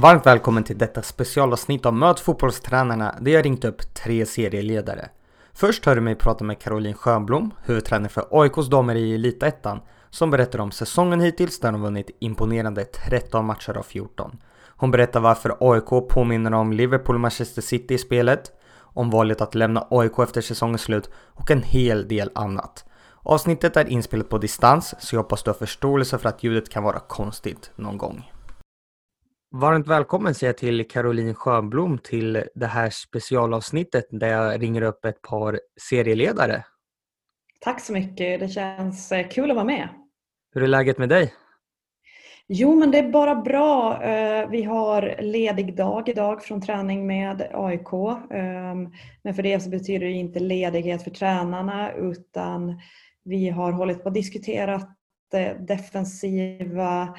Varmt välkommen till detta specialavsnitt av Möt fotbollstränarna där jag ringt upp tre serieledare. Först hör du mig prata med Caroline Schönblom, huvudtränare för AIKs damer i Elitettan, som berättar om säsongen hittills där de vunnit imponerande 13 matcher av 14. Hon berättar varför AIK påminner om Liverpool och Manchester City i spelet, om valet att lämna AIK efter säsongens slut och en hel del annat. Avsnittet är inspelat på distans så jag hoppas du har förståelse för att ljudet kan vara konstigt någon gång. Varmt välkommen säger jag till Caroline Schönblom till det här specialavsnittet där jag ringer upp ett par serieledare. Tack så mycket, det känns eh, kul att vara med. Hur är läget med dig? Jo, men det är bara bra. Eh, vi har ledig dag idag från träning med AIK. Ehm, men för det så betyder det inte ledighet för tränarna utan vi har hållit på att diskuterat Eh, defensiva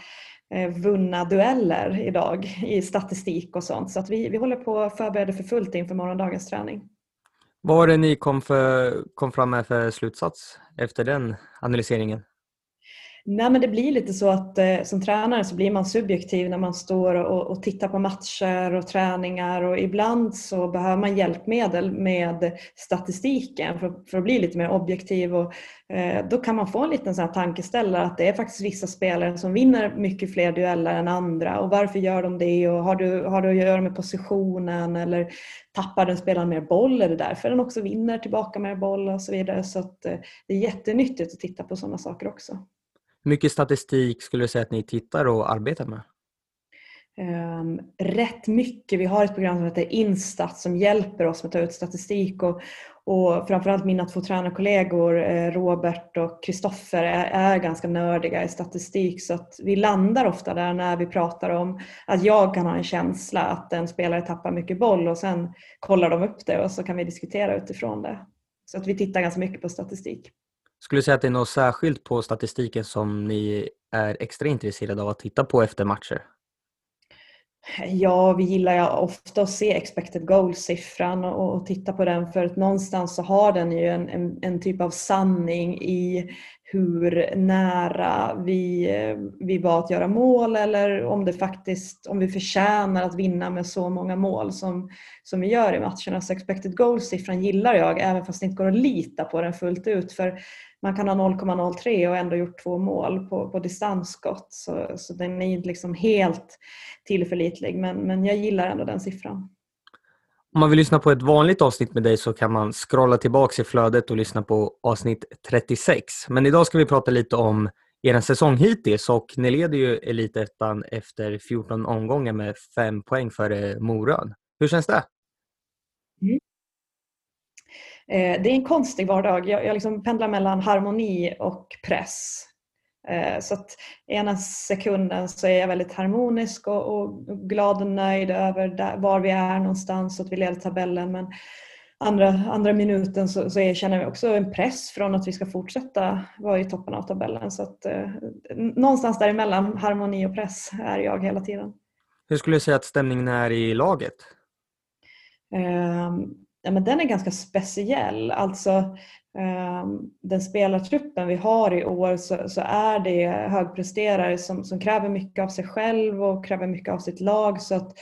eh, vunna dueller idag i statistik och sånt. Så att vi, vi håller på att förbereda för fullt inför morgondagens träning. Vad var det ni kom, för, kom fram med för slutsats efter den analyseringen? Nej men det blir lite så att eh, som tränare så blir man subjektiv när man står och, och, tittar på matcher och träningar och ibland så behöver man hjälpmedel med statistiken för, för att bli lite mer objektiv och eh, då kan man få en liten sån här tankeställare att det är faktiskt vissa spelare som vinner mycket fler dueller än andra. Och varför gör de det? Och har du, har det att göra med positionen eller tappar den spelaren mer boll? Är det därför den också vinner tillbaka mer boll och så vidare? Så att eh, det är jättenyttigt att titta på sådana saker också. Hur mycket statistik skulle du säga att ni tittar och arbetar med? Um, rätt mycket. Vi har ett program som heter Instat som hjälper oss med att ta ut statistik och, och framförallt mina två tränarkollegor eh, Robert och Kristoffer är, är, ganska nördiga i statistik så att vi landar ofta där när vi pratar om att jag kan ha en känsla att en spelare tappar mycket boll och sen kollar de upp det och så kan vi diskutera utifrån det. Så att vi tittar ganska mycket på statistik. Skulle du säga att det är något särskilt på statistiken som ni är extra intresserade av att titta på efter matcher? Ja, vi gillar ju ofta att se expected goals-siffran och, och, titta på den för att någonstans så har den ju en, en, en typ av sanning i hur nära vi, vi var att göra mål eller om det faktiskt, om vi förtjänar att vinna med så många mål som, som vi gör i matcherna. Så expected goals-siffran gillar jag även fast det inte går att lita på den fullt ut för man kan ha 0,03 och ändå gjort två mål på, på distansskott. Så, så den är inte liksom helt tillförlitlig men, men jag gillar ändå den siffran. Om man vill lyssna på ett vanligt avsnitt med dig så kan man scrolla tillbaks i flödet och lyssna på avsnitt 36. Men idag ska vi prata lite om er säsong hittills och ni leder ju Elitettan efter 14 omgångar med 5 poäng före Morön. Hur känns det? Mm. Eh, det är en konstig vardag. Jag, jag liksom pendlar mellan harmoni och press. Eh, så att ena sekunden så är jag väldigt harmonisk och, och glad och nöjd över där, var vi är någonstans och att vi leder tabellen. Men andra, andra minuten så, så jag känner jag också en press från att vi ska fortsätta vara i toppen av tabellen. Så att, eh, någonstans däremellan, harmoni och press, är jag hela tiden. Hur skulle du säga att stämningen är i laget? Eh, ja, men den är ganska speciell. Alltså, ehm, den spelartruppen vi har i år så, så, är det högpresterare som, som kräver mycket av sig själv och kräver mycket av sitt lag. Så att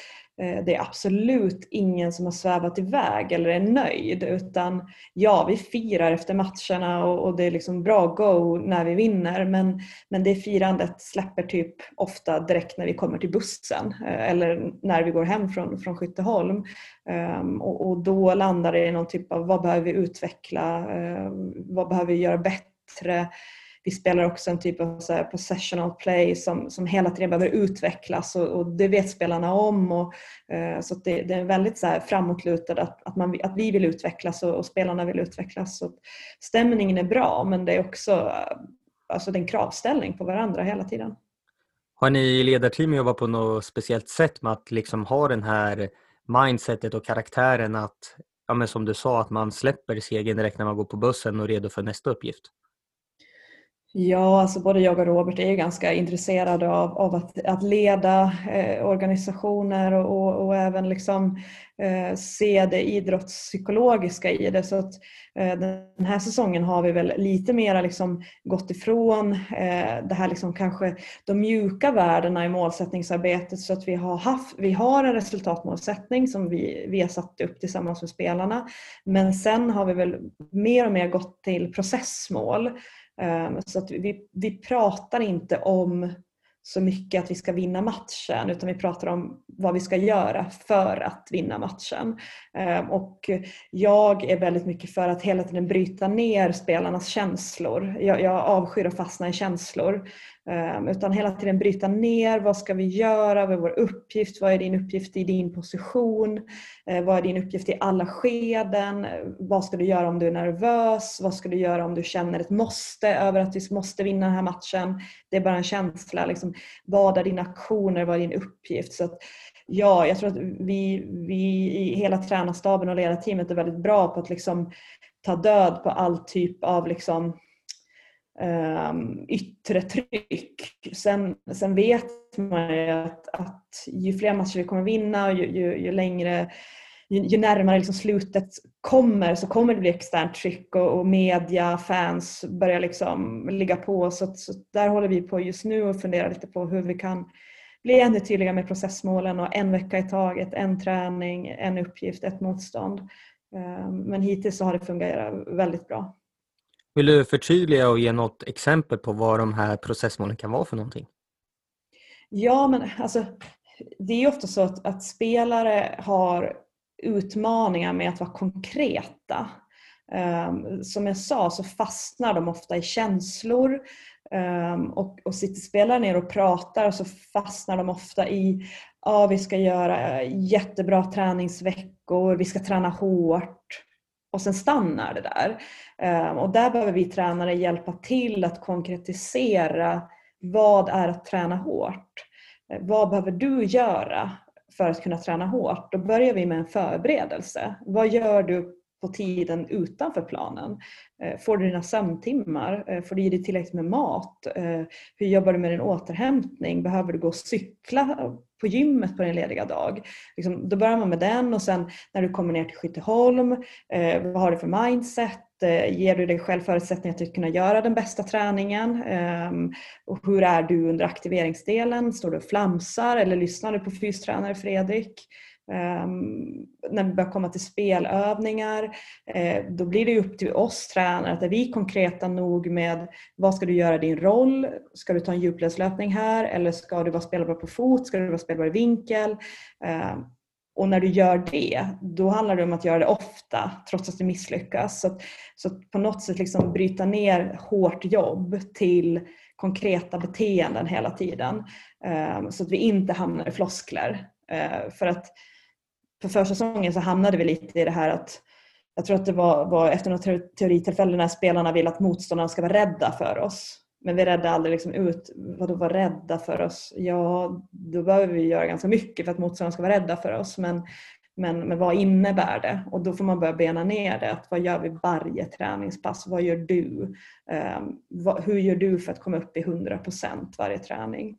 Eh, det är absolut ingen som har svävat iväg eller är nöjd utan ja, vi firar efter matcherna och, och, det är liksom bra go när vi vinner men, men det firandet släpper typ ofta direkt när vi kommer till bussen eh, eller när vi går hem från, från Skytteholm. Um, och, och, då landar det i någon typ av vad behöver vi utveckla, ehm, vad behöver vi göra bättre? Vi spelar också en typ av så här possessional play som, som hela tiden behöver utvecklas och, och det vet spelarna om. Och, eh, så det, det, är väldigt så här framåtlutad att, att, man, att vi vill utvecklas och, och spelarna vill utvecklas. Så stämningen är bra men det är också eh, alltså, det är en kravställning på varandra hela tiden. Har ni i ledarteamet jobbat på något speciellt sätt med att liksom ha den här mindsetet och karaktären att, ja, men som du sa, att man släpper segern direkt när man går på bussen och är redo för nästa uppgift? Ja, alltså både jag och Robert är ganska intresserade av, av att, att leda eh, organisationer och, och, och, även liksom eh, se det idrottspsykologiska i det. Så att, eh, den här säsongen har vi väl lite mer liksom gått ifrån eh, det här liksom kanske de mjuka värdena i målsättningsarbetet så att vi har, haft, vi har en resultatmålsättning som vi, vi har satt upp tillsammans med spelarna. Men sen har vi väl mer och mer gått till processmål. Ehm, så att vi, vi pratar inte om så mycket att vi ska vinna matchen utan vi pratar om vad vi ska göra för att vinna matchen. Ehm, och jag är väldigt mycket för att hela tiden bryta ner spelarnas känslor. Jag, jag avskyr att fastna i känslor. Ehm, utan hela tiden bryta ner, vad ska vi göra, vad är vår uppgift, vad är din uppgift i din position, ehm, vad är din uppgift i alla skeden, vad ska du göra om du är nervös, vad ska du göra om du känner ett måste över att vi måste vinna den här matchen. Det är bara en känsla. Liksom, vad är dina aktioner, vad är din uppgift? Så att, ja, jag tror att vi, vi i hela tränarstaben och ledarteamet är väldigt bra på att liksom ta död på all typ av liksom, um, yttre tryck. Sen, sen vet man ju att, att ju fler matcher vi kommer vinna och ju, ju, ju längre ju, ju närmare liksom slutet kommer så kommer det bli externt tryck och, och media, fans börjar liksom ligga på. Så, så där håller vi på just nu och funderar lite på hur vi kan bli ännu tydligare med processmålen och en vecka i taget, en träning, en uppgift, ett motstånd. Ehm, men hittills så har det fungerat väldigt bra. Vill du förtydliga och ge något exempel på vad de här processmålen kan vara för någonting? Ja, men alltså det är ofta så att, att spelare har utmaningar med att vara konkreta. Um, som jag sa så fastnar de ofta i känslor um, och, och sitter spelare ner och pratar så fastnar de ofta i ja, vi ska göra jättebra träningsveckor, vi ska träna hårt och sen stannar det där. Ehm, och där behöver vi tränare hjälpa till att konkretisera vad är att träna hårt? Eh, vad behöver du göra för att kunna träna hårt, då börjar vi med en förberedelse. Vad gör du på tiden utanför planen? Eh, får du dina sömntimmar? Eh, får du i dig tillräckligt med mat? Hur jobbar du med din återhämtning? Behöver du gå och cykla på gymmet på din lediga dag? Liksom, då börjar man med den och sen när du kommer ner till Skytteholm, eh, vad har du för mindset? Eh, ger du dig själv förutsättningar att kunna göra den bästa träningen? Eh, och hur är du under aktiveringsdelen? Står du och flamsar eller lyssnar du på fystränare Fredrik? Um, när vi börjar komma till spelövningar eh, då blir det upp till oss tränare att är vi konkreta nog med vad ska du göra i din roll? Ska du ta en djupledslöpning här eller ska du vara spelbar på fot? Ska du vara spelbar i vinkel? Uh, och när du gör det, då handlar det om att göra det ofta trots att du misslyckas. Så, att, så att på något sätt liksom bryta ner hårt jobb till konkreta beteenden hela tiden. Um, så att vi inte hamnar i floskler. För att för försäsongen så hamnade vi lite i det här att jag tror att det var, var efter något teoritillfälle när spelarna vill att motståndarna ska vara rädda för oss. Men vi räddade aldrig liksom ut, vadå vara rädda för oss? Ja, då behöver vi göra ganska mycket för att motståndarna ska vara rädda för oss. Men, men, men vad innebär det? Och då får man börja bena ner det. Att vad gör vi varje träningspass? Vad gör du? Um, vad, hur gör du för att komma upp i 100% varje träning?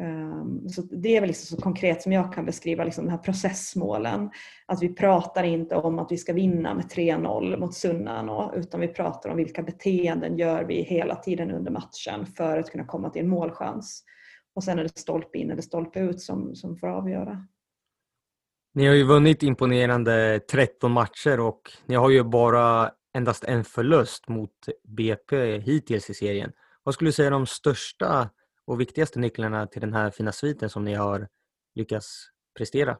Ehm, så det är väl liksom så konkret som jag kan beskriva liksom de här processmålen. Att vi pratar inte om att vi ska vinna med 3-0 mot Sunnanå utan vi pratar om vilka beteenden gör vi hela tiden under matchen för att kunna komma till en målchans. Och sen är det stolpe in eller stolpe ut som, som får avgöra. Ni har ju vunnit imponerande 13 matcher och ni har ju bara endast en förlust mot BP hittills i serien. Vad skulle du säga är de största och viktigaste nycklarna till den här fina sviten som ni har lyckats prestera?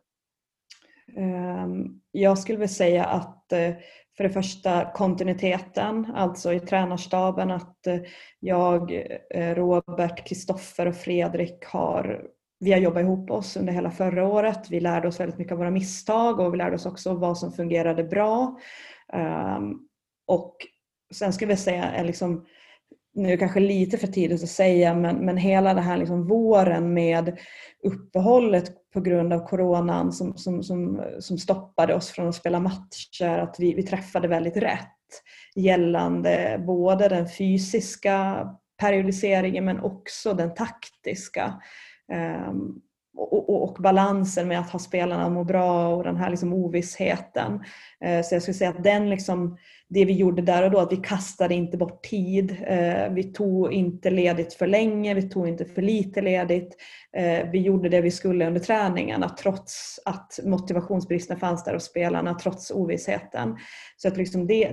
Ehm, jag skulle väl säga att eh, för det första kontinuiteten, alltså i tränarstaben att eh, jag, eh, Robert, Kristoffer och Fredrik har vi har jobbat ihop oss under hela förra året. Vi lärde oss väldigt mycket av våra misstag och vi lärde oss också vad som fungerade bra. Ehm, och sen skulle jag säga är liksom nu kanske lite för tidigt att säga, men, men hela den här liksom våren med uppehållet på grund av coronan som, som, som, som stoppade oss från att spela matcher, att vi, vi träffade väldigt rätt gällande både den fysiska periodiseringen men också den taktiska. Um, och, och, balansen med att ha spelarna må bra och den här liksom ovissheten. Eh, så jag skulle säga att den liksom, det vi gjorde där och då, att vi kastade inte bort tid. Eh, vi tog inte ledigt för länge, vi tog inte för lite ledigt. Eh, vi gjorde det vi skulle under träningarna trots att motivationsbristen fanns där hos spelarna, trots ovissheten. Så att liksom det,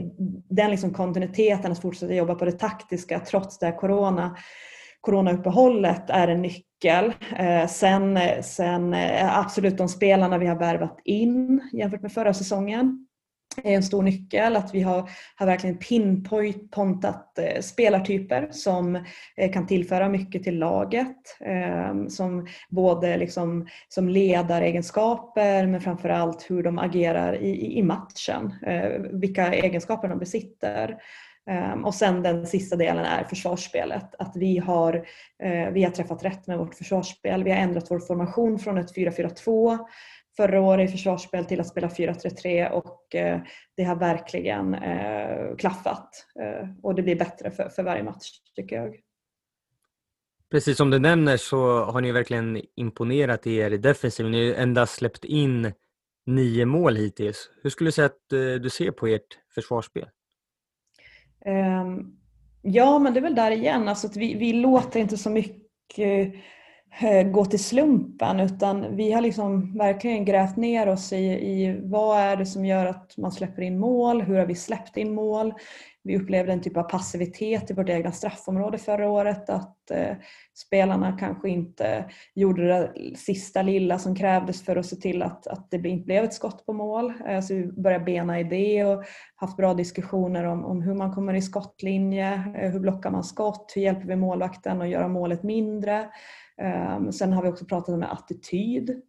den liksom kontinuiteten att fortsätta jobba på det taktiska trots det här corona coronauppehållet är en nyckel nyckel. Eh, sen, sen eh, absolut de spelarna vi har värvat in jämfört med förra säsongen är en stor nyckel. Att vi har, har verkligen pinpointat eh, spelartyper som kan tillföra mycket till laget. Ehm, som både liksom, som ledaregenskaper men framförallt hur de agerar i, i matchen. Vilka egenskaper de besitter. Ehm, och sen den sista delen är försvarsspelet. Att vi har, eh, vi har träffat rätt med vårt försvarsspel. Vi har ändrat vår formation från ett 4-4-2 förra året i försvarsspel till att spela 4-3-3 och eh, det har verkligen eh, klaffat. och det blir bättre för, för varje match tycker jag. Precis som du nämner så har ni verkligen imponerat i er defensiv. Ni har endast släppt in nio mål hittills. Hur skulle du säga att du ser på ert försvarsspel? Ehm, ja, men det är väl där igen, alltså att vi, vi låter inte så mycket Eh, gå till slumpen utan vi har liksom verkligen grävt ner oss i, i vad är det som gör att man släpper in mål, hur har vi släppt in mål, vi upplevde en typ av passivitet i vårt egna straffområde förra året. Att eh, spelarna kanske inte gjorde det sista lilla som krävdes för att se till att, att det inte blev ett skott på mål. Eh, så vi började bena i det och haft bra diskussioner om, om hur man kommer i skottlinje, eh, hur blockar man skott, hur hjälper vi målvakten att göra målet mindre. Ehm, sen har vi också pratat om attityd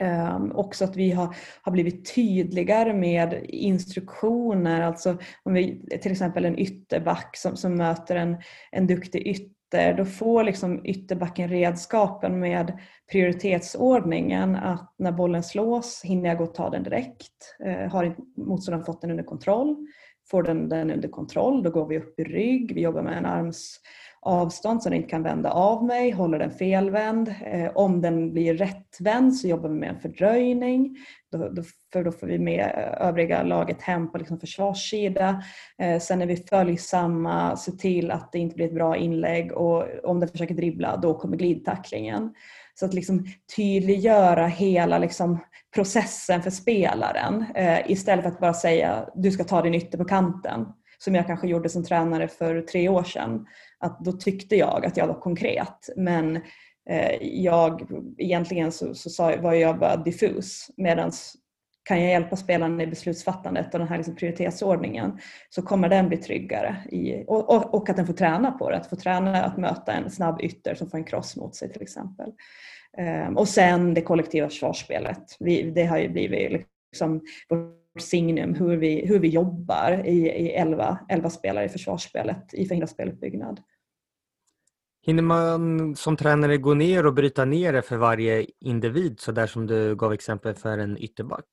Um, också att vi har, har blivit tydligare med instruktioner. Alltså om vi till exempel en ytterback som, som möter en, en duktig ytter, då får liksom ytterbacken redskapen med prioritetsordningen att när bollen slås hinner jag gå och ta den direkt. Uh, har motståndaren fått den under kontroll? Får den den under kontroll, då går vi upp i rygg, vi jobbar med en arms avstånd så den inte kan vända av mig, håller den felvänd. Eh, om den blir rättvänd så jobbar vi med en fördröjning. Då, då, för då får vi med eh, övriga laget hem på liksom försvarssida. Eh, sen är vi följsamma, se till att det inte blir ett bra inlägg och om den försöker dribbla då kommer glidtacklingen. Så att liksom tydliggöra hela liksom processen för spelaren eh, istället för att bara säga du ska ta din ytter på kanten som jag kanske gjorde som tränare för tre år sedan att då tyckte jag att jag var konkret men eh, jag egentligen så, så sa, var jag bara diffus medan kan jag hjälpa spelaren i beslutsfattandet och den här liksom prioritetsordningen så kommer den bli tryggare i, och, och, och, att den får träna på det, att få träna att möta en snabb ytter som får en kross mot sig till exempel. Um, och sen det kollektiva försvarsspelet. Vi, det har ju blivit liksom vårt signum hur vi, hur vi jobbar i, i 11, 11 spelare i försvarsspelet i förhindra speluppbyggnad. Hinner man som tränare gå ner och bryta ner det för varje individ så där som du gav exempel för en ytterback?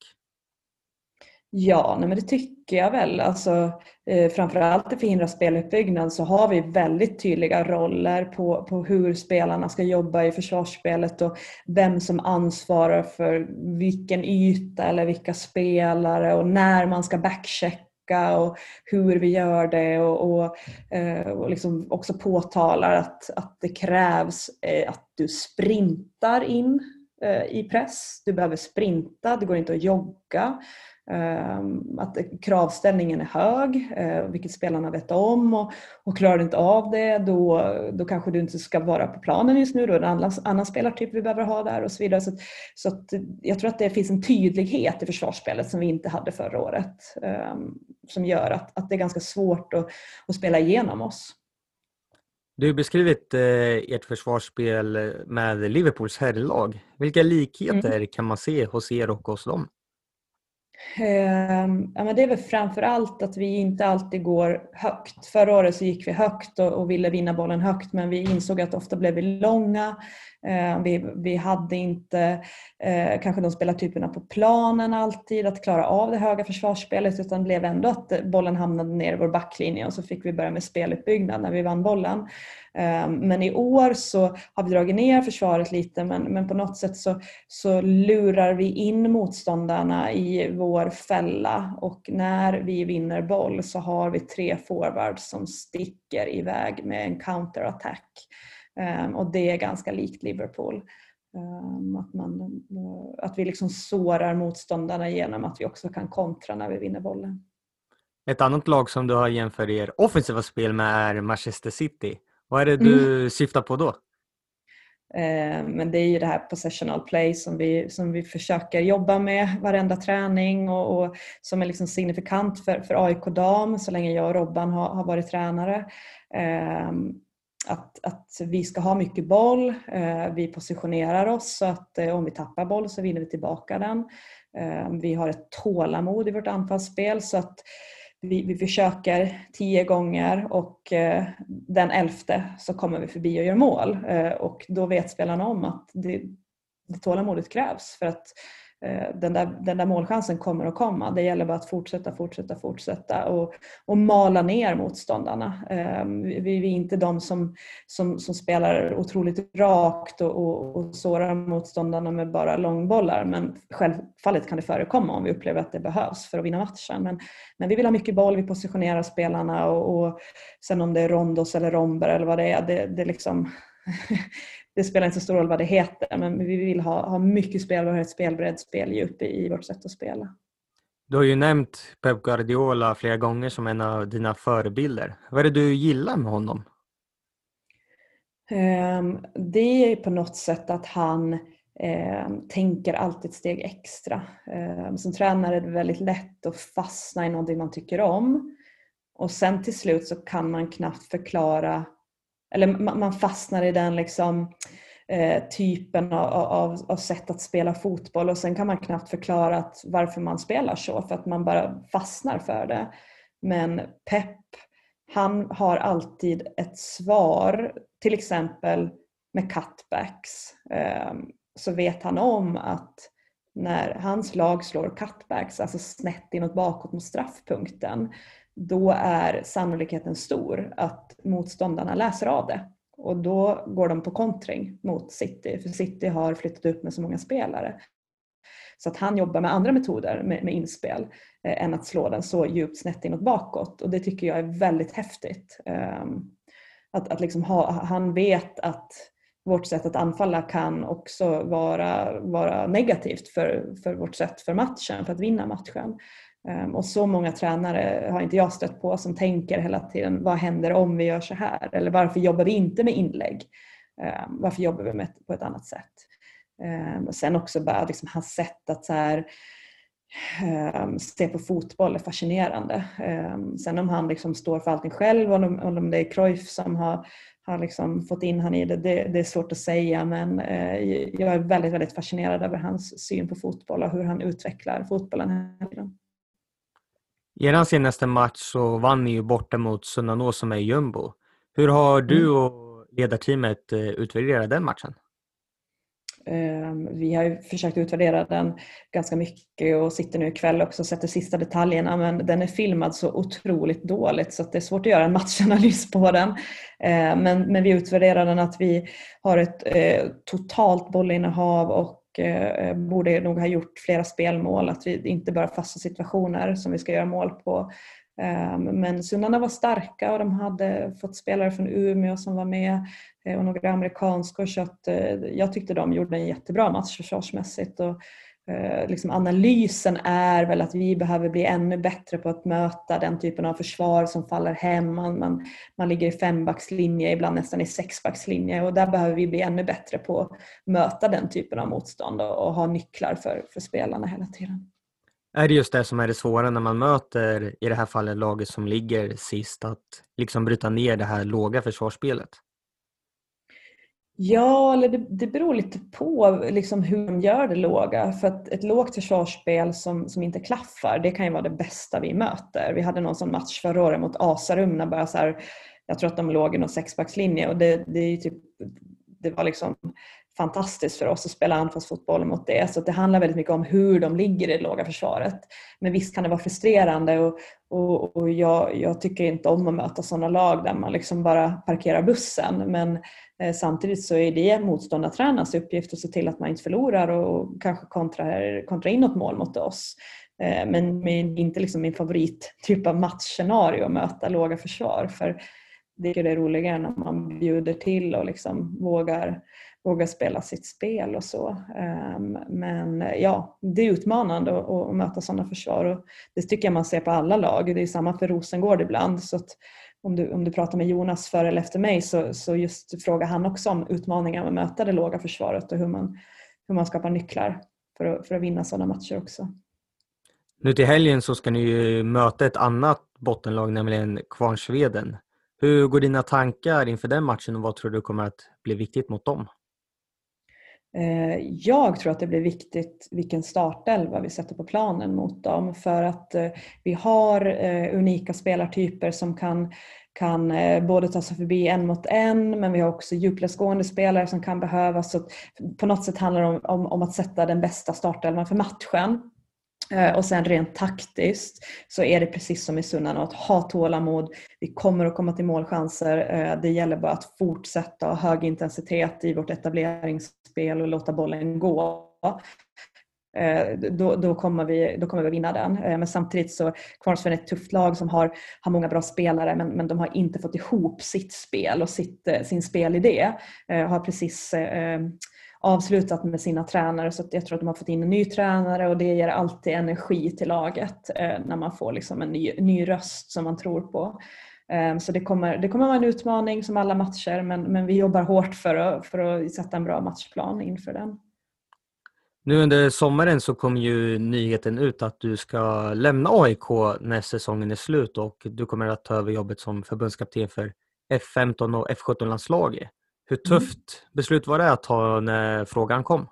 Ja, nej men det tycker jag väl. Alltså, eh, framförallt i förhindra speluppbyggnad så har vi väldigt tydliga roller på, på hur spelarna ska jobba i försvarsspelet och vem som ansvarar för vilken yta eller vilka spelare och när man ska backchecka vecka och hur vi gör det och, och, eh, och liksom också påtalar att, att det krävs eh, att du sprintar in eh, i press. Du behöver sprinta, det går inte att jogga. Ehm, att kravställningen är hög, eh, vilket spelarna vet om och, och klarar du inte av det då, då kanske du inte ska vara på planen just nu, då är det en annan, annan spelartyp vi behöver ha där och så vidare. Så, så att, jag tror att det finns en tydlighet i försvarsspelet som vi inte hade förra året um, som gör att, att det är ganska svårt att, att spela igenom oss. Du har beskrivit eh, ert försvarsspel med Liverpools herrlag. Vilka likheter mm. kan man se hos er och hos dem? Ehm, ja, men det är väl framför allt att vi inte alltid går högt. Förra året så gick vi högt och, och ville vinna bollen högt men vi insåg att ofta blev vi långa. Ehm, vi, vi hade inte eh, kanske de spelartyperna på planen alltid att klara av det höga försvarsspelet utan det blev ändå att bollen hamnade ner i vår backlinje och så fick vi börja med speluppbyggnad när vi vann bollen. Ehm, men i år så har vi dragit ner försvaret lite men, men på något sätt så, så lurar vi in motståndarna i vår fälla och när vi vinner boll så har vi tre forwards som sticker iväg med en counterattack. Ehm, och det är ganska likt Liverpool. Ehm, att, man, att vi liksom sårar motståndarna genom att vi också kan kontra när vi vinner bollen. Ett annat lag som du har jämfört er offensiva spel med är Manchester City. Vad är det du mm. syftar på då? Eh, men det är ju det här possessional play som vi, som vi försöker jobba med varenda träning och, och som är liksom signifikant för, för AIK dam så länge jag och Robban har, har varit tränare. Eh, att, att vi ska ha mycket boll, eh, vi positionerar oss så att om vi tappar boll så vinner vi tillbaka den. Vi har ett tålamod i vårt anfallsspel så att vi, vi försöker tio gånger och eh, den elfte så kommer vi förbi och gör mål. Eh, och då vet spelarna om att det, det tålamodet krävs för att Eh, den där, den där målchansen kommer att komma. Det gäller bara att fortsätta, fortsätta, fortsätta och, och mala ner motståndarna. Eh, vi, är inte de som, som, som spelar otroligt rakt och, och, och sårar motståndarna med bara långbollar men självfallet kan det förekomma om vi upplever att det behövs för att vinna matchen. Men, men vi vill ha mycket boll, vi positionerar spelarna och, och sen om det är rondos eller romber eller vad det är, det, det liksom det spelar inte så stor roll vad det heter men vi vill ha, ha mycket spel och ett spelbredd, speldjup i, i vårt sätt att spela. Du har ju nämnt Pep Guardiola flera gånger som en av dina förebilder. Vad är det du gillar med honom? Um, det är på något sätt att han um, tänker alltid ett steg extra. Um, som tränare är det väldigt lätt att fastna i någonting man tycker om och sen till slut så kan man knappt förklara eller man fastnar i den liksom, eh, typen av, av, av, sätt att spela fotboll och sen kan man knappt förklara att varför man spelar så för att man bara fastnar för det. Men Pep, han har alltid ett svar, till exempel med cutbacks. Eh, så vet han om att när hans lag slår cutbacks, alltså snett inåt bakåt mot straffpunkten, då är sannolikheten stor att motståndarna läser av det. Och då går de på kontring mot City, för City har flyttat upp med så många spelare. Så att han jobbar med andra metoder med, med inspel eh, än att slå den så djupt snett inåt bakåt. Och det tycker jag är väldigt häftigt. Um, att, att liksom ha, han vet att vårt sätt att anfalla kan också vara, vara negativt för, för vårt sätt för matchen, för att vinna matchen. Ehm, och så många tränare har inte jag stött på som tänker hela tiden vad händer om vi gör så här? Eller varför jobbar vi inte med inlägg? Ehm, varför jobbar vi med på ett annat sätt? Ehm, och sen också bara liksom hans sätt att så här, se på fotboll är fascinerande. Sen om han liksom står för allting själv och om, det är Cruyff som har, har liksom fått in han i det, det, det, är svårt att säga men eh, jag är väldigt, väldigt fascinerad över hans syn på fotboll och hur han utvecklar fotbollen. I er senaste match så vann ni ju borta mot Sunnanå som är jumbo. Hur har du mm. och ledarteamet eh, utvärderat den matchen? Ehm, vi har försökt utvärdera den ganska mycket och sitter nu ikväll också och sätter sista detaljerna men den är filmad så otroligt dåligt så det är svårt att göra en matchanalys på den. Ehm, men, men vi utvärderar den att vi har ett eh, totalt bollinnehav och Eh, eh, borde nog ha gjort flera spelmål, att vi inte bara fasta situationer som vi ska göra mål på. Eh, men Sunnarna var starka och de hade fått spelare från Umeå som var med eh, och några amerikanska så att eh, jag tyckte de gjorde en jättebra match försvarsmässigt. Och, Eh, liksom analysen är väl att vi behöver bli ännu bättre på att möta den typen av försvar som faller hem. Man, man, man ligger i fembackslinje, ibland nästan i sexbackslinje och där behöver vi bli ännu bättre på att möta den typen av motstånd och, och ha nycklar för, för spelarna hela tiden. Är det just det som är det svåra när man möter, i det här fallet, laget som ligger sist, att liksom bryta ner det här låga försvarsspelet? Ja, eller det, det beror lite på liksom hur de gör det låga. För att ett lågt försvarsspel som, som inte klaffar, det kan ju vara det bästa vi möter. Vi hade någon sån match förra året mot Asarum när bara så här, jag tror att de låg i någon sexbackslinje och det, det, är typ, det var liksom fantastiskt för oss att spela anfallsfotboll mot det. Så det handlar väldigt mycket om hur de ligger i det låga försvaret. Men visst kan det vara frustrerande och, och, och jag, jag, tycker inte om att möta sådana lag där man liksom bara parkerar bussen. Men eh, samtidigt så är det motståndartränarens uppgift att se till att man inte förlorar och kanske kontrar, kontra in något mål mot oss. Eh, men, men inte liksom min favorittyp av matchscenario att möta låga försvar. För det är roligare när man bjuder till och liksom vågar våga spela sitt spel och så. Ehm, men ja, det är utmanande att möta sådana försvar och det tycker jag man ser på alla lag. Det är samma för Rosengård ibland. Så om, du, om du pratar med Jonas före eller efter mig så, så just frågar han också om utmaningar med att möta det låga försvaret och hur man, hur man skapar nycklar för att, för att vinna sådana matcher också. Nu till helgen så ska ni möta ett annat bottenlag, nämligen Kvarnsveden. Hur går dina tankar inför den matchen och vad tror du kommer att bli viktigt mot dem? Eh, jag tror att det blir viktigt vilken startelva vi sätter på planen mot dem för att eh, vi har eh, unika spelartyper som kan, kan både ta sig förbi en mot en men vi har också djupledsgående spelare som kan behövas. Så på något sätt handlar det om, om, om att sätta den bästa startelvan för matchen. Eh, och sen rent taktiskt så är det precis som i Sunnanå att ha tålamod. Vi kommer att komma till målchanser. Eh, det gäller bara att fortsätta ha hög intensitet i vårt etableringsspel och låta bollen gå. Eh, då, då, kommer vi, då kommer vi vinna den. Men samtidigt så Kvarnsveden är ett tufft lag som har, har många bra spelare men, men de har inte fått ihop sitt spel och sitt, sin spelidé. Har precis avslutat med sina tränare så jag tror att de har fått in en ny tränare och det ger alltid energi till laget eh, när man får liksom en ny, ny röst som man tror på. Eh, så det kommer, det kommer vara en utmaning som alla matcher men, men vi jobbar hårt för att, för att sätta en bra matchplan inför den. Nu under sommaren så kom ju nyheten ut att du ska lämna AIK när säsongen är slut och du kommer att ta över jobbet som förbundskapten för F15 och F17-landslaget. Hur mm. tufft beslut var det att ta när frågan kom?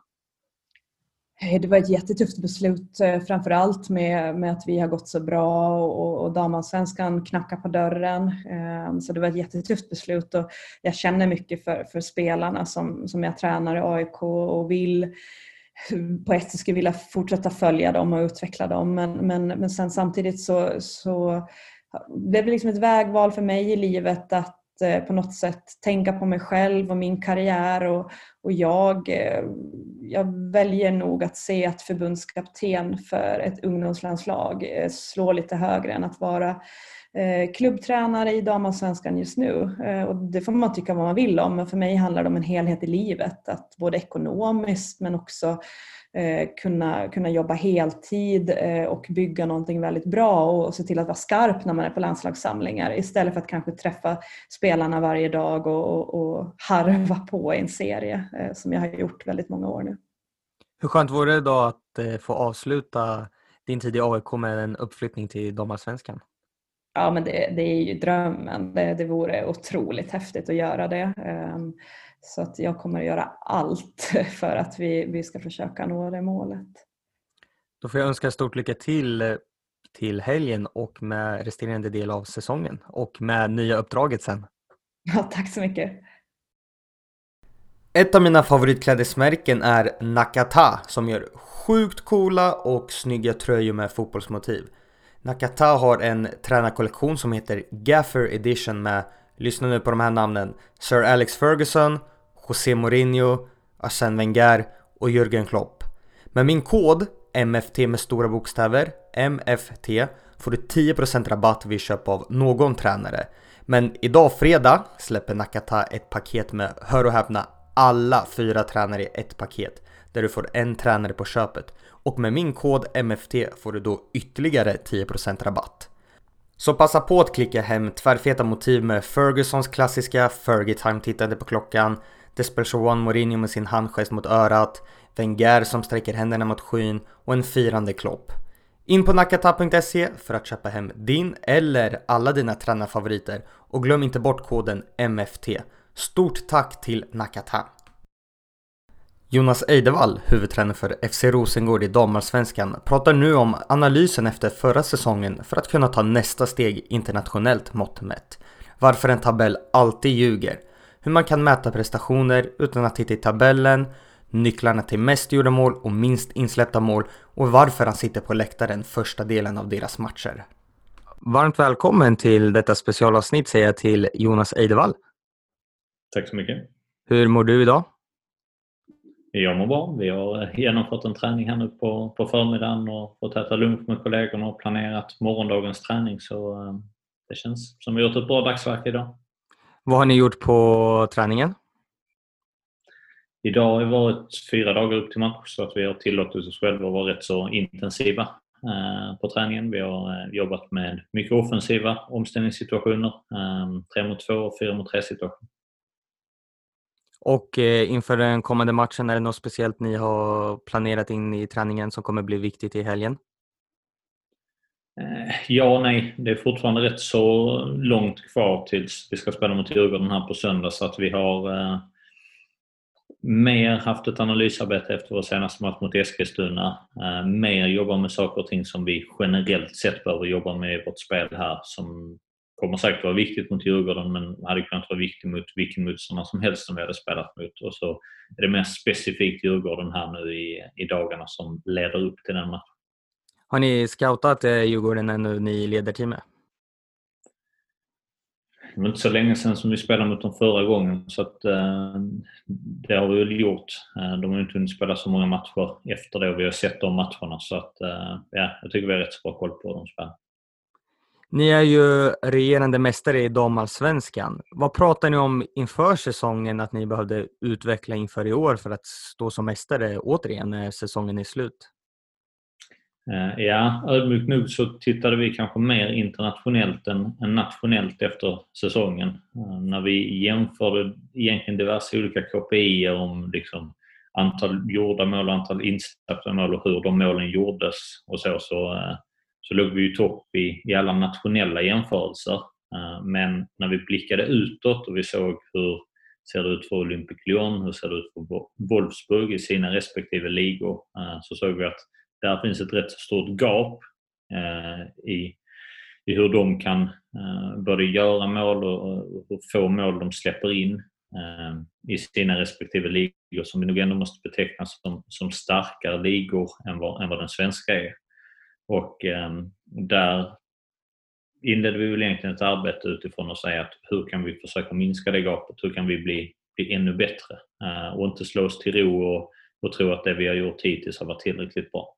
Eh, det var ett jättetufft beslut, eh, framförallt med, med att vi har gått så bra och, och damallsvenskan knackar på dörren. Ehm, så det var ett jättetufft beslut och jag känner mycket för, för spelarna som, som jag tränar i AIK och vill på ett sätt skulle vilja fortsätta följa dem och utveckla dem men, men, men sen samtidigt så, så det blev liksom ett vägval för mig i livet att Eh, Eh, på något sätt tänka på mig själv och min karriär och, och jag, eh, jag väljer nog att se att förbundskapten för ett ungdomslandslag eh, slår lite högre än att vara klubbtränare i damallsvenskan just nu. Och det får man tycka vad man vill om men för mig handlar det om en helhet i livet. Att både ekonomiskt men också Eh, kunna, kunna jobba heltid eh, och bygga någonting väldigt bra och se till att vara skarp när man är på landslagssamlingar istället för att kanske träffa spelarna varje dag och, och, och harva på i en serie eh, som jag har gjort väldigt många år nu. Hur skönt vore det då att få avsluta din tid i AIK med en uppflyttning till damallsvenskan? Ja men det, det, är ju drömmen. Det, det vore otroligt häftigt att göra det. Ehm, så att jag kommer att göra allt för att vi, vi ska försöka nå det målet. Då får jag önska stort lycka till till helgen och med resterande del av säsongen och med nya uppdraget sen. Ja, tack så mycket. Ett av mina favoritklädesmärken är Nakata som gör sjukt coola och snygga tröjor med fotbollsmotiv. Nakata har en tränarkollektion som heter Gaffer Edition med, lyssna nu på de här namnen, Sir Alex Ferguson, José Mourinho, Arsène Wenger och Jürgen Klopp. Med min kod MFT med stora bokstäver, MFT, får du 10% rabatt vid köp av någon tränare. Men idag fredag släpper Nakata ett paket med, hör och häpna, alla fyra tränare i ett paket. Där du får en tränare på köpet. Och med min kod MFT får du då ytterligare 10% rabatt. Så passa på att klicka hem tvärfeta motiv med Fergusons klassiska Fergie Time tittande på klockan, Desperation One Mourinho med sin handgest mot örat, Wenger som sträcker händerna mot skyn och en firande Klopp. In på nakata.se för att köpa hem din eller alla dina tränarfavoriter och glöm inte bort koden MFT. Stort tack till Nakata! Jonas Eidevall, huvudtränare för FC Rosengård i damallsvenskan, pratar nu om analysen efter förra säsongen för att kunna ta nästa steg internationellt mått mätt. Varför en tabell alltid ljuger, hur man kan mäta prestationer utan att titta i tabellen, nycklarna till mest gjorda mål och minst insläppta mål och varför han sitter på läktaren första delen av deras matcher. Varmt välkommen till detta specialavsnitt säger jag till Jonas Eidevall. Tack så mycket. Hur mår du idag? Jag mår bra. Vi har genomfört en träning här nu på, på förmiddagen och fått äta lunch med kollegorna och planerat morgondagens träning så eh, det känns som vi har gjort ett bra dagsverke idag. Vad har ni gjort på träningen? Idag har det varit fyra dagar upp till match så att vi har tillåtit oss själva att vara rätt så intensiva eh, på träningen. Vi har eh, jobbat med mycket offensiva omställningssituationer, tre mot två och fyra mot tre situationer. Och eh, inför den kommande matchen, är det något speciellt ni har planerat in i träningen som kommer bli viktigt i helgen? Eh, ja och nej. Det är fortfarande rätt så långt kvar tills vi ska spela mot Djurgården här på söndag så att vi har eh, mer haft ett analysarbete efter vår senaste match mot Eskilstuna. Eh, mer jobba med saker och ting som vi generellt sett behöver jobba med i vårt spel här som kommer säkert vara viktigt mot Djurgården men hade kunnat vara viktigt mot vilken motståndare som helst som vi hade spelat mot. Och så är det mer specifikt Djurgården här nu i, i dagarna som leder upp till den matchen. Har ni scoutat eh, Djurgården ännu, ni leder teamet? Det var inte så länge sedan som vi spelade mot dem förra gången så att, eh, det har vi väl gjort. Eh, de har inte hunnit spela så många matcher efter det och vi har sett de matcherna så att, eh, ja, jag tycker vi har rätt så bra koll på de spelar. Ni är ju regerande mästare i damallsvenskan. Vad pratade ni om inför säsongen att ni behövde utveckla inför i år för att stå som mästare återigen när säsongen är slut? Eh, ja, ödmjukt nog så tittade vi kanske mer internationellt än, nationellt efter säsongen. Eh, när vi jämförde egentligen diverse olika KPI om liksom antal gjorda mål och antal insläppta mål och hur de målen gjordes och så, så eh, så låg vi i topp i, i alla nationella jämförelser. Eh, men när vi blickade utåt och vi såg hur ser det ut för Olympic Lyon, hur ser det ut för Wolfsburg i sina respektive ligor, eh, så såg vi att där finns ett rätt stort gap eh, i, i hur de kan både göra mål och hur få mål de släpper in i sina respektive ligor som vi nog ändå måste beteckna som, som starkare ligor än vad, än vad den svenska är. Och eh, där inledde vi väl egentligen ett arbete utifrån att säga att hur kan vi försöka minska det gapet? Hur kan vi bli, bli ännu bättre? Eh, och inte slå oss till ro och, och tro att det vi har gjort hittills har varit tillräckligt bra.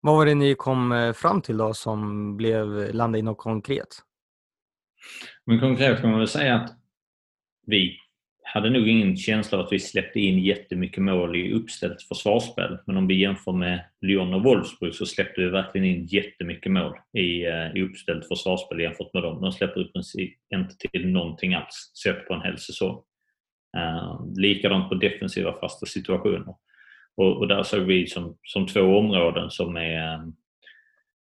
Vad var det ni kom eh, fram till då som blev, landade i något konkret? Men konkret kan man väl säga att vi hade nog ingen känsla av att vi släppte in jättemycket mål i uppställt försvarsspel. Men om vi jämför med Lyon och Wolfsburg så släppte vi verkligen in jättemycket mål i, eh, i uppställt försvarsspel jämfört med dem. De släpper i princip inte till någonting alls sett på en hel säsong. Uh, likadant på defensiva fasta situationer. Och, och där såg vi som, som två områden som är eh,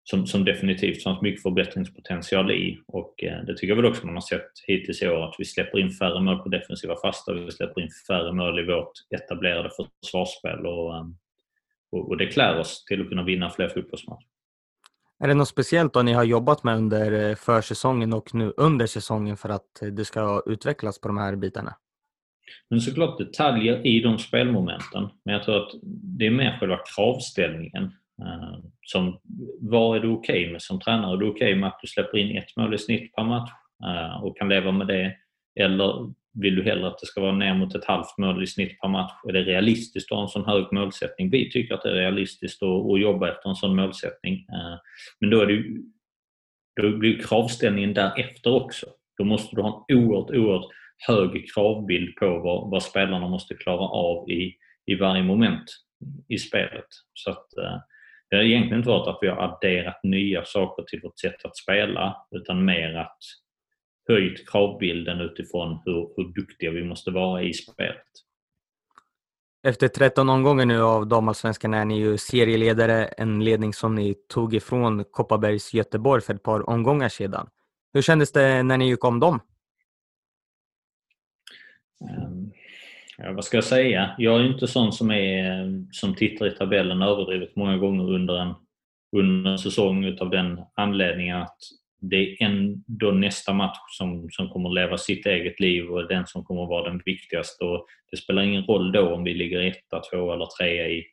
som, som definitivt fanns mycket förbättringspotential i. Och eh, det tycker jag väl också man har sett hittills i år att vi släpper in färre mål på defensiva fasta, vi släpper in färre mål i vårt etablerade försvarsspel och, eh, och, och det klär oss till att kunna vinna fler fotbollsmatcher. Är det något speciellt då ni har jobbat med under eh, försäsongen och nu under säsongen för att det ska utvecklas på de här bitarna? Men såklart detaljer i de spelmomenten. Men jag tror att det är mer själva kravställningen. Eh, som, vad är du okej okay med som tränare? Är du okej okay med att du släpper in ett mål i snitt per match eh, och kan leva med det? Eller vill du hellre att det ska vara ner mot ett halvt mål i snitt per match? Är det realistiskt att ha en sån hög målsättning? Vi tycker att det är realistiskt att, jobba efter en sån målsättning. Eh, men då, är det, då blir kravställningen därefter också. Då måste du ha en oerhört, oerhört hög kravbild på vad, vad spelarna måste klara av i, i varje moment i spelet. Så att, det har egentligen inte varit att vi har adderat nya saker till vårt sätt att spela utan mer att höjt kravbilden utifrån hur, hur duktiga vi måste vara i spelet. Efter 13 omgångar nu av damallsvenskan är ni ju serieledare, en ledning som ni tog ifrån Kopparbergs Göteborg för ett par omgångar sedan. Hur kändes det när ni gick om dem? Ja, vad ska jag säga? Jag är inte sån som, är, som tittar i tabellen överdrivet många gånger under en, under en säsong utav den anledningen att det är ändå nästa match som, som kommer leva sitt eget liv och den som kommer vara den viktigaste. Och det spelar ingen roll då om vi ligger etta, två eller trea i,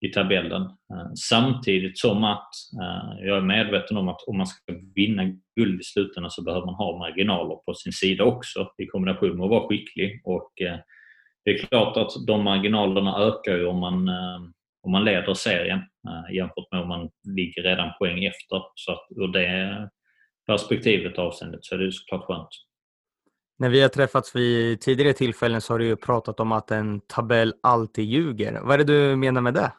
i tabellen. Eh, samtidigt som att eh, jag är medveten om att om man ska vinna guld i slutändan så behöver man ha marginaler på sin sida också i kombination med att vara skicklig. Och eh, det är klart att de marginalerna ökar ju om man, om man leder serien jämfört med om man ligger redan poäng efter. Så att ur det perspektivet avseendet så är det såklart skönt. När vi har träffats vid tidigare tillfällen så har du ju pratat om att en tabell alltid ljuger. Vad är det du menar med det?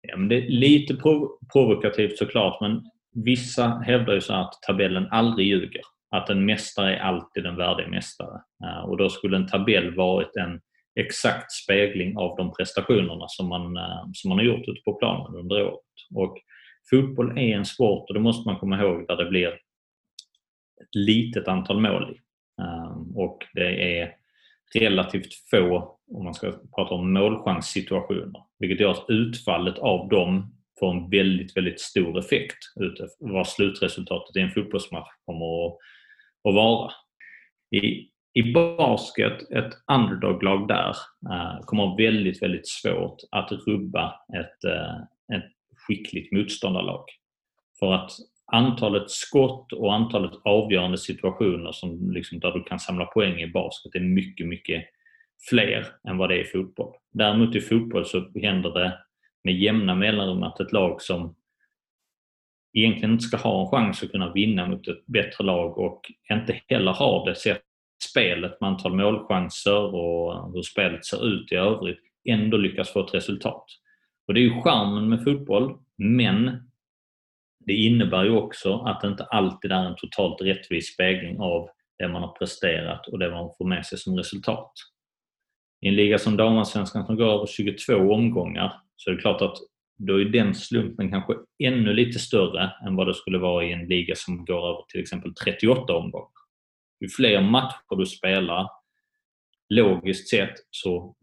Ja, men det är lite prov provokativt såklart men vissa hävdar ju så att tabellen aldrig ljuger. Att en mästare är alltid en värdig mästare. Eh, och då skulle en tabell varit en exakt spegling av de prestationerna som man, eh, som man har gjort ute på planen under året. Och fotboll är en sport och det måste man komma ihåg där det blir ett litet antal mål i. Eh, och det är relativt få, om man ska prata om målchanssituationer. Vilket gör att utfallet av dem får en väldigt, väldigt stor effekt ute vad slutresultatet i en fotbollsmatch kommer att, att vara. I, I basket, ett underdog-lag där, eh, kommer ha väldigt, väldigt svårt att rubba ett, eh, ett skickligt motståndarlag. För att antalet skott och antalet avgörande situationer som liksom där du kan samla poäng i basket är mycket, mycket fler än vad det är i fotboll. Däremot i fotboll så händer det med jämna mellanrum att ett lag som egentligen inte ska ha en chans att kunna vinna mot ett bättre lag och inte heller har det sett spelet med antal målchanser och hur spelet ser ut i övrigt ändå lyckas få ett resultat. Och Det är ju charmen med fotboll men det innebär ju också att det inte alltid är en totalt rättvis spegling av det man har presterat och det man får med sig som resultat. I en liga som damallsvenskan som går över 22 omgångar så är det klart att då är den slumpen kanske ännu lite större än vad det skulle vara i en liga som går över till exempel 38 omgångar. Ju fler matcher du spelar, logiskt sett, så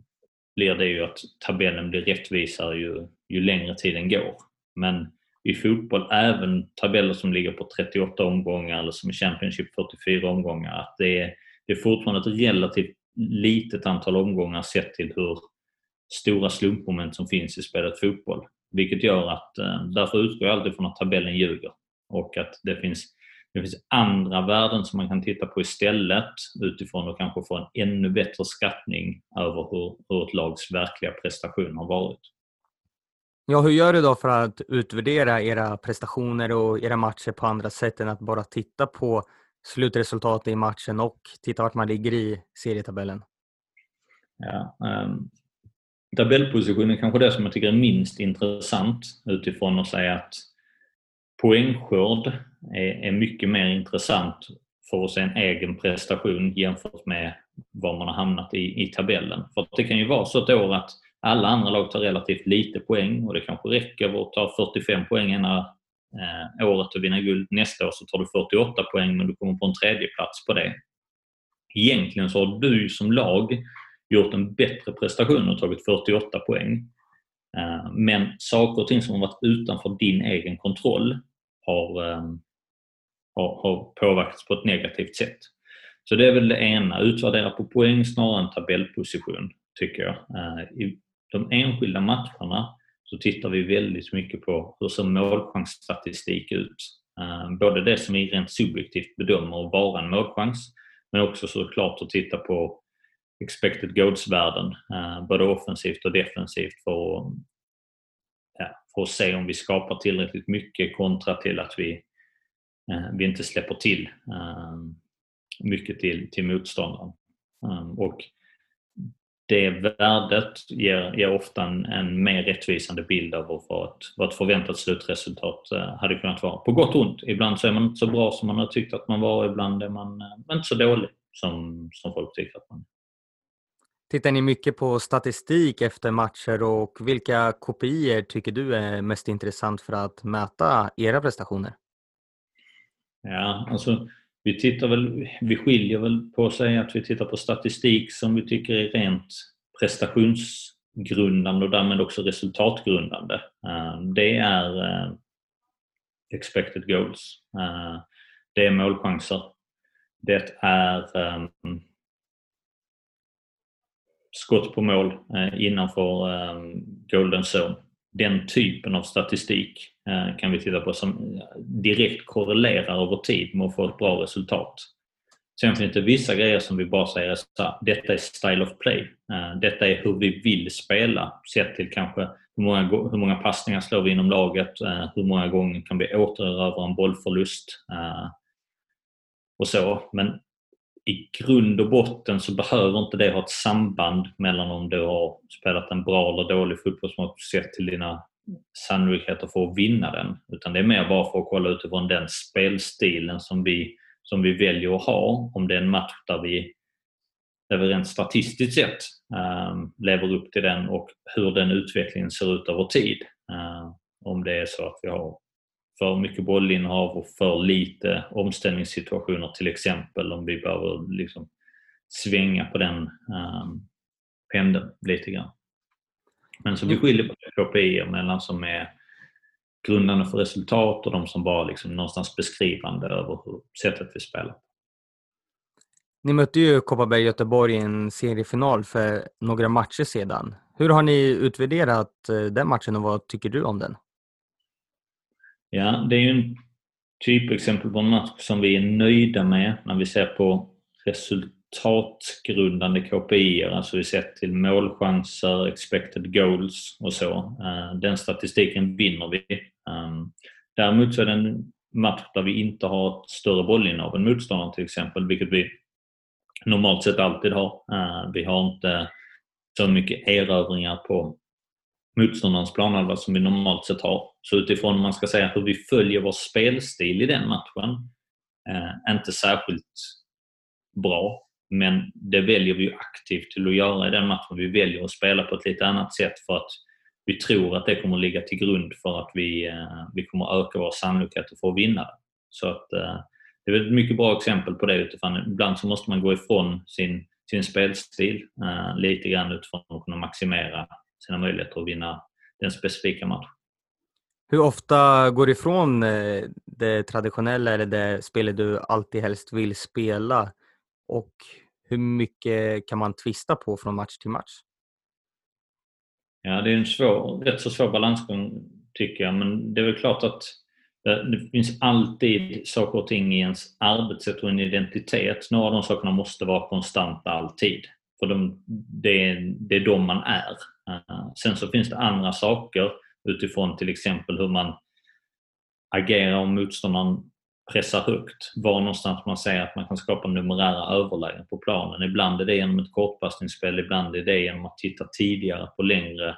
blir det ju att tabellen blir rättvisare ju, ju längre tiden går. Men i fotboll, även tabeller som ligger på 38 omgångar eller som i Championship 44 omgångar, att det är, det är fortfarande ett relativt litet antal omgångar sett till hur stora slumpmoment som finns i spelet fotboll. Vilket gör att, eh, därför utgår jag alltid från att tabellen ljuger och att det finns, det finns andra värden som man kan titta på istället utifrån och kanske få en ännu bättre skattning över hur, hur ett lags verkliga prestation har varit. Ja, hur gör du då för att utvärdera era prestationer och era matcher på andra sätt än att bara titta på slutresultatet i matchen och titta vart man ligger i serietabellen? Ja, um, Tabellpositionen är kanske det som jag tycker är minst intressant utifrån att säga att poängskörd är, är mycket mer intressant för att se en egen prestation jämfört med var man har hamnat i, i tabellen. För det kan ju vara så ett år att alla andra lag tar relativt lite poäng och det kanske räcker att ta 45 poäng ena eh, året och vinna guld. Nästa år så tar du 48 poäng men du kommer på en tredje plats på det. Egentligen så har du som lag gjort en bättre prestation och tagit 48 poäng. Eh, men saker och ting som har varit utanför din egen kontroll har, ehm, har, har påverkats på ett negativt sätt. Så det är väl det ena, utvärdera på poäng snarare än tabellposition tycker jag. Eh, I de enskilda matcherna så tittar vi väldigt mycket på hur ser målchansstatistik ut. Eh, både det som vi rent subjektivt bedömer vara en målchans men också såklart att titta på expected goals-värden, eh, både offensivt och defensivt för att, ja, för att se om vi skapar tillräckligt mycket kontra till att vi, eh, vi inte släpper till eh, mycket till, till motståndaren. Och det värdet ger, ger ofta en, en, mer rättvisande bild av vad ett, vad ett förväntat slutresultat hade kunnat vara. På gott och ont. Ibland så är man inte så bra som man har tyckt att man var, ibland är man inte så dålig som, som folk tycker att man är. Tittar ni mycket på statistik efter matcher och vilka kopior tycker du är mest intressant för att mäta era prestationer? Ja, alltså vi, tittar väl, vi skiljer väl på att säga att vi tittar på statistik som vi tycker är rent prestationsgrundande och därmed också resultatgrundande. Eh, det är eh, expected goals. Eh, det är målchanser. Det är skott på mål eh, innanför ehm, golden zone den typen av statistik eh, kan vi titta på som eh, direkt korrelerar över tid med att få ett bra resultat. Sen finns det vissa grejer som vi bara säger att detta är style of play. Eh, detta är hur vi vill spela sett till kanske hur många, hur många passningar slår vi inom laget, eh, hur många gånger kan vi återerövra en bollförlust eh, och så. Men i grund och botten så behöver inte det ha ett samband mellan om du har spelat en bra eller dålig fotbollsmatch sett till dina sannolikheter för att vinna den. Utan det är mer bara för att kolla utifrån den spelstilen som vi, som vi väljer att ha. Om det är en match där vi, där vi rent statistiskt sett um, lever upp till den och hur den utvecklingen ser ut över tid. Uh, om det är så att vi har för mycket bollinnehav och för lite omställningssituationer till exempel om vi behöver liksom svänga på den um, pendeln lite grann. Men så vi mm. skiljer på KPI mellan som är grundande för resultat och de som bara liksom någonstans beskrivande över hur, sättet vi spelar. Ni mötte ju Kopparberg Göteborg i en seriefinal för några matcher sedan. Hur har ni utvärderat eh, den matchen och vad tycker du om den? Ja, det är ju en typexempel på en match som vi är nöjda med när vi ser på resultatgrundande KPI, alltså vi sett till målchanser, expected goals och så. Eh, den statistiken vinner vi. Ehm, däremot så är det en match där vi inte har ett större bollinnehav än motståndaren till exempel, vilket vi normalt sett alltid har. Eh, vi har inte så mycket erövringar på motståndarens planhalva som vi normalt sett har. Så utifrån om man ska säga hur vi följer vår spelstil i den matchen, eh, inte särskilt bra. Men det väljer vi aktivt till att göra i den matchen. Vi väljer att spela på ett lite annat sätt för att vi tror att det kommer att ligga till grund för att vi, eh, vi kommer att öka vår sannolikhet att få vinna. Så att, eh, det är ett mycket bra exempel på det utifrån ibland så måste man gå ifrån sin, sin spelstil eh, lite grann utifrån att kunna maximera sina möjligheter att vinna den specifika matchen. Hur ofta går du ifrån eh, det traditionella eller det spelet du alltid helst vill spela? Och hur mycket kan man tvista på från match till match? Ja, det är en svår, rätt så svår balansgång tycker jag, men det är väl klart att eh, det finns alltid saker och ting i ens arbetssätt och en identitet. Några av de sakerna måste vara konstanta alltid. För de, det, är, det är de man är. Eh, sen så finns det andra saker utifrån till exempel hur man agerar om motståndaren pressar högt. Var någonstans man säger att man kan skapa numerära överlägen på planen. Ibland är det genom ett kortpassningsspel, ibland är det genom att titta tidigare på längre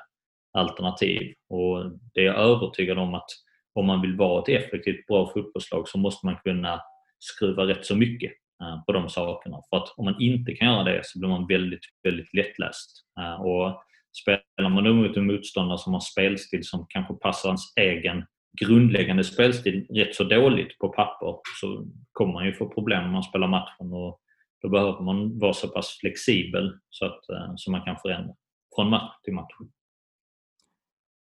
alternativ. Och det är jag övertygad om att om man vill vara ett effektivt, bra fotbollslag så måste man kunna skruva rätt så mycket eh, på de sakerna. För att om man inte kan göra det så blir man väldigt, väldigt lättläst. Eh, och Spelar man då mot en motståndare som har spelstil som kanske passar ens egen grundläggande spelstil rätt så dåligt på papper så kommer man ju få problem när man spelar matchen och då behöver man vara så pass flexibel så att eh, så man kan förändra från match till match.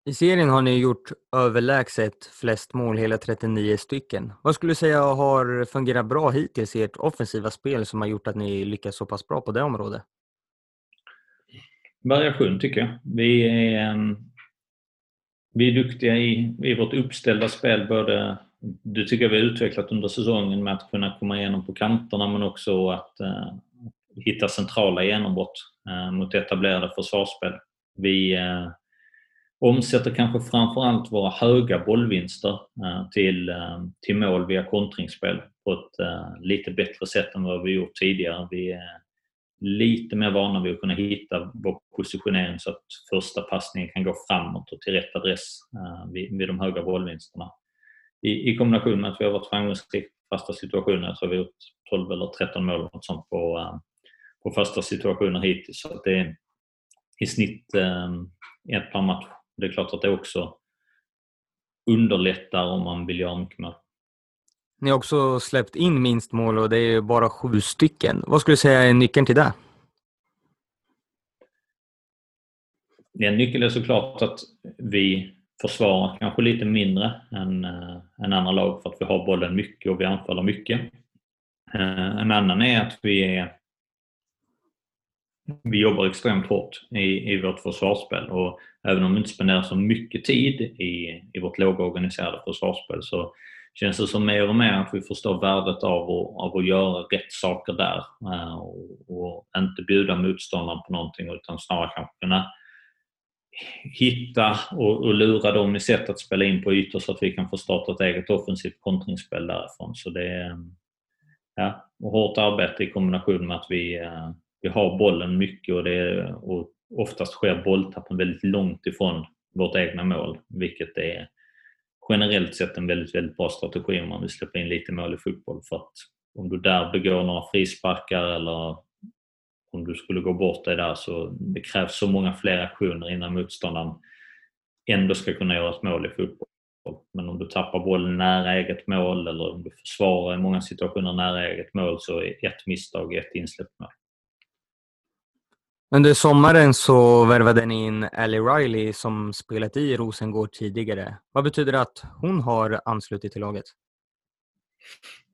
I serien har ni gjort överlägset flest mål, hela 39 stycken. Vad skulle du säga har fungerat bra hittills i ert offensiva spel som har gjort att ni lyckats så pass bra på det området? Variation tycker jag. Vi är, ehm, vi är duktiga i, i vårt uppställda spel. Både, det tycker jag vi har utvecklat under säsongen med att kunna komma igenom på kanterna men också att eh, hitta centrala genombrott eh, mot etablerade försvarsspel. Vi eh, omsätter kanske framförallt våra höga bollvinster eh, till, eh, till mål via kontringsspel på ett eh, lite bättre sätt än vad vi gjort tidigare. Vi lite mer vana vid att kunna hitta vår positionering så att första passningen kan gå framåt och till rätt adress eh, vid, vid de höga bollvinsterna. I, I kombination med att vi har varit framgångsrika på fasta situationer, jag tror vi har gjort 12 eller 13 mål något sånt på, eh, på fasta situationer hittills. Så att det är i snitt eh, ett per match. Det är klart att det också underlättar om man vill göra mycket mål. Ni har också släppt in minst mål och det är bara sju stycken. Vad skulle du säga är nyckeln till det? En nyckel är såklart att vi försvarar kanske lite mindre än, äh, än andra lag för att vi har bollen mycket och vi anfaller mycket. Äh, en annan är att vi är vi jobbar extremt hårt i, i vårt försvarsspel och även om vi inte spenderar så mycket tid i, i vårt lågorganiserade försvarsspel så känns det som mer och mer att vi förstår värdet av att, av att göra rätt saker där eh, och, och inte bjuda motståndaren på någonting utan snarare kanske kunna hitta och, och lura dem i sätt att spela in på ytor så att vi kan få starta ett eget offensivt kontringsspel därifrån. Så det är ja, hårt arbete i kombination med att vi, eh, vi har bollen mycket och, det, och oftast sker bolltappen väldigt långt ifrån vårt egna mål, vilket är generellt sett en väldigt, väldigt bra strategi om man vill släppa in lite mål i fotboll. För att om du där begår några frisparkar eller om du skulle gå bort dig där så det krävs så många fler aktioner innan motståndaren ändå ska kunna göra ett mål i fotboll. Men om du tappar bollen nära eget mål eller om du försvarar i många situationer nära eget mål så är ett misstag ett insläppt mål. Under sommaren så värvade ni in Ellie Riley som spelat i Rosengård tidigare. Vad betyder det att hon har anslutit till laget?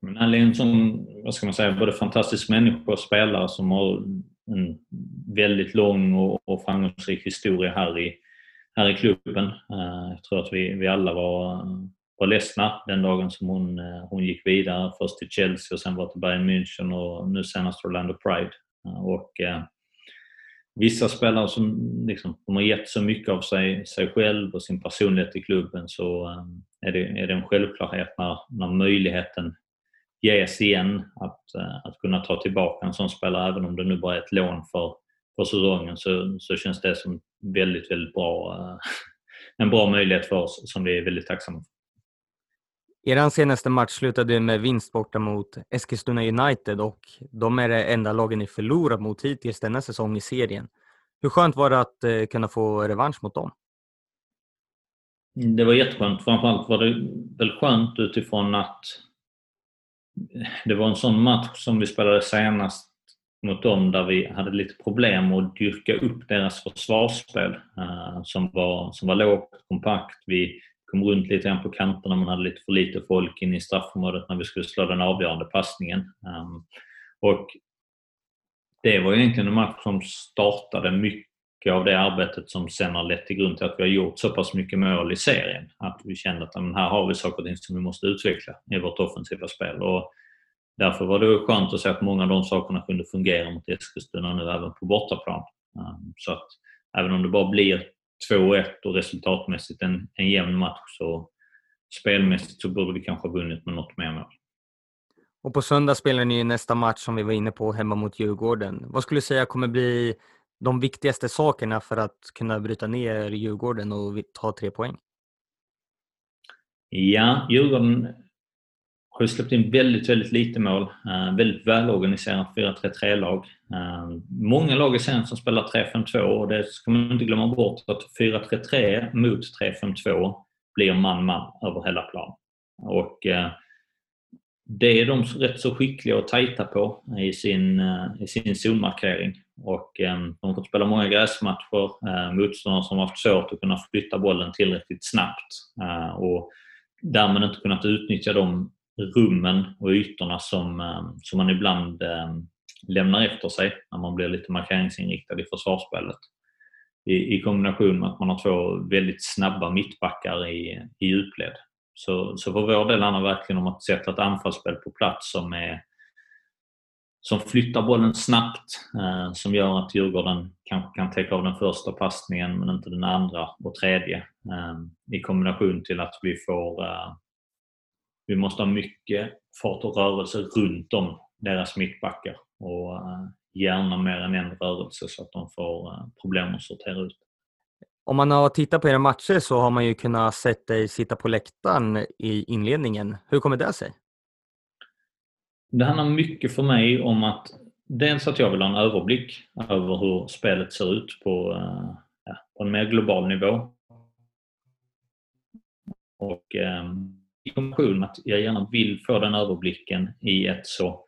Men Ellie är en sån, vad ska man säga, både fantastisk människa och spelare som har en väldigt lång och, framgångsrik historia här i, här i klubben. Eh, jag tror att vi, vi alla var, var ledsna den dagen som hon, eh, hon gick vidare. Först till Chelsea och sen var till Bayern München och nu senast Orlando Pride. Eh, och eh, vissa spelare som liksom, de har gett så mycket av sig, sig själv och sin personlighet i klubben så ehm, är, det, är det en självklarhet när, när möjligheten ges igen att, eh, att kunna ta tillbaka en sån spelare även om det nu bara är ett lån för, för säsongen så, så känns det som väldigt, väldigt bra, eh, en bra möjlighet för oss som vi är väldigt tacksamma för. Er senaste match slutade med vinst borta mot Eskilstuna United och de är det enda lagen ni förlorat mot hittills denna säsong i serien. Hur skönt var det att eh, kunna få revansch mot dem? Mm, det var jätteskönt. Framförallt var det väl skönt utifrån att eh, det var en sån match som vi spelade senast mot dem där vi hade lite problem att dyrka upp deras försvarsspel eh, som, var, som var lågt, kompakt. Vi kom runt lite grann på kanterna, man hade lite för lite folk in i straffområdet när vi skulle slå den avgörande passningen. Ehm, och det var egentligen en match som startade mycket av det arbetet som sen har lett till grund till att vi har gjort så pass mycket mål i serien. Att vi kände att här har vi saker och ting som vi måste utveckla i vårt offensiva spel. Och därför var det skönt att se att många av de sakerna kunde fungera mot Eskilstuna nu även på bortaplan. Ehm, så att även om det bara blir 2-1 och resultatmässigt en, en jämn match så spelmässigt så borde vi kanske ha vunnit med något mer mål. Och på söndag spelar ni nästa match som vi var inne på hemma mot Djurgården. Vad skulle du säga kommer bli de viktigaste sakerna för att kunna bryta ner Djurgården och ta tre poäng? Ja, Djurgården har ju släppt in väldigt, väldigt lite mål. Eh, väldigt välorganiserat 4-3-3-lag. Eh, många lag i serien som spelar 3-5-2 och det ska man inte glömma bort att 4-3-3 mot 3-5-2 blir man-man över hela plan. Och eh, det är de rätt så skickliga och tajta på i sin, eh, i sin zonmarkering. Och de har fått spela många gräsmatcher, motståndare som har haft svårt att kunna flytta bollen tillräckligt snabbt och därmed inte kunnat utnyttja de rummen och ytorna som, eh, som man ibland eh, lämnar efter sig när man blir lite markeringsinriktad i försvarsspelet. I, i kombination med att man har två väldigt snabba mittbackar i, i djupled. Så, så för vår del handlar det verkligen om att sätta ett anfallsspel på plats som, är, som flyttar bollen snabbt, eh, som gör att Djurgården kanske kan täcka av den första passningen men inte den andra och tredje. Eh, I kombination till att vi får eh, vi måste ha mycket fart och rörelse runt om deras mittbackar och eh, gärna mer än en rörelse så att de får eh, problem att sortera ut. Om man har tittat på era matcher så har man ju kunnat se dig sitta på läktaren i inledningen. Hur kommer det sig? Det handlar mycket för mig om att dels att jag vill ha en överblick över hur spelet ser ut på, eh, ja, på en mer global nivå. Och, information att jag gärna vill få den överblicken i ett så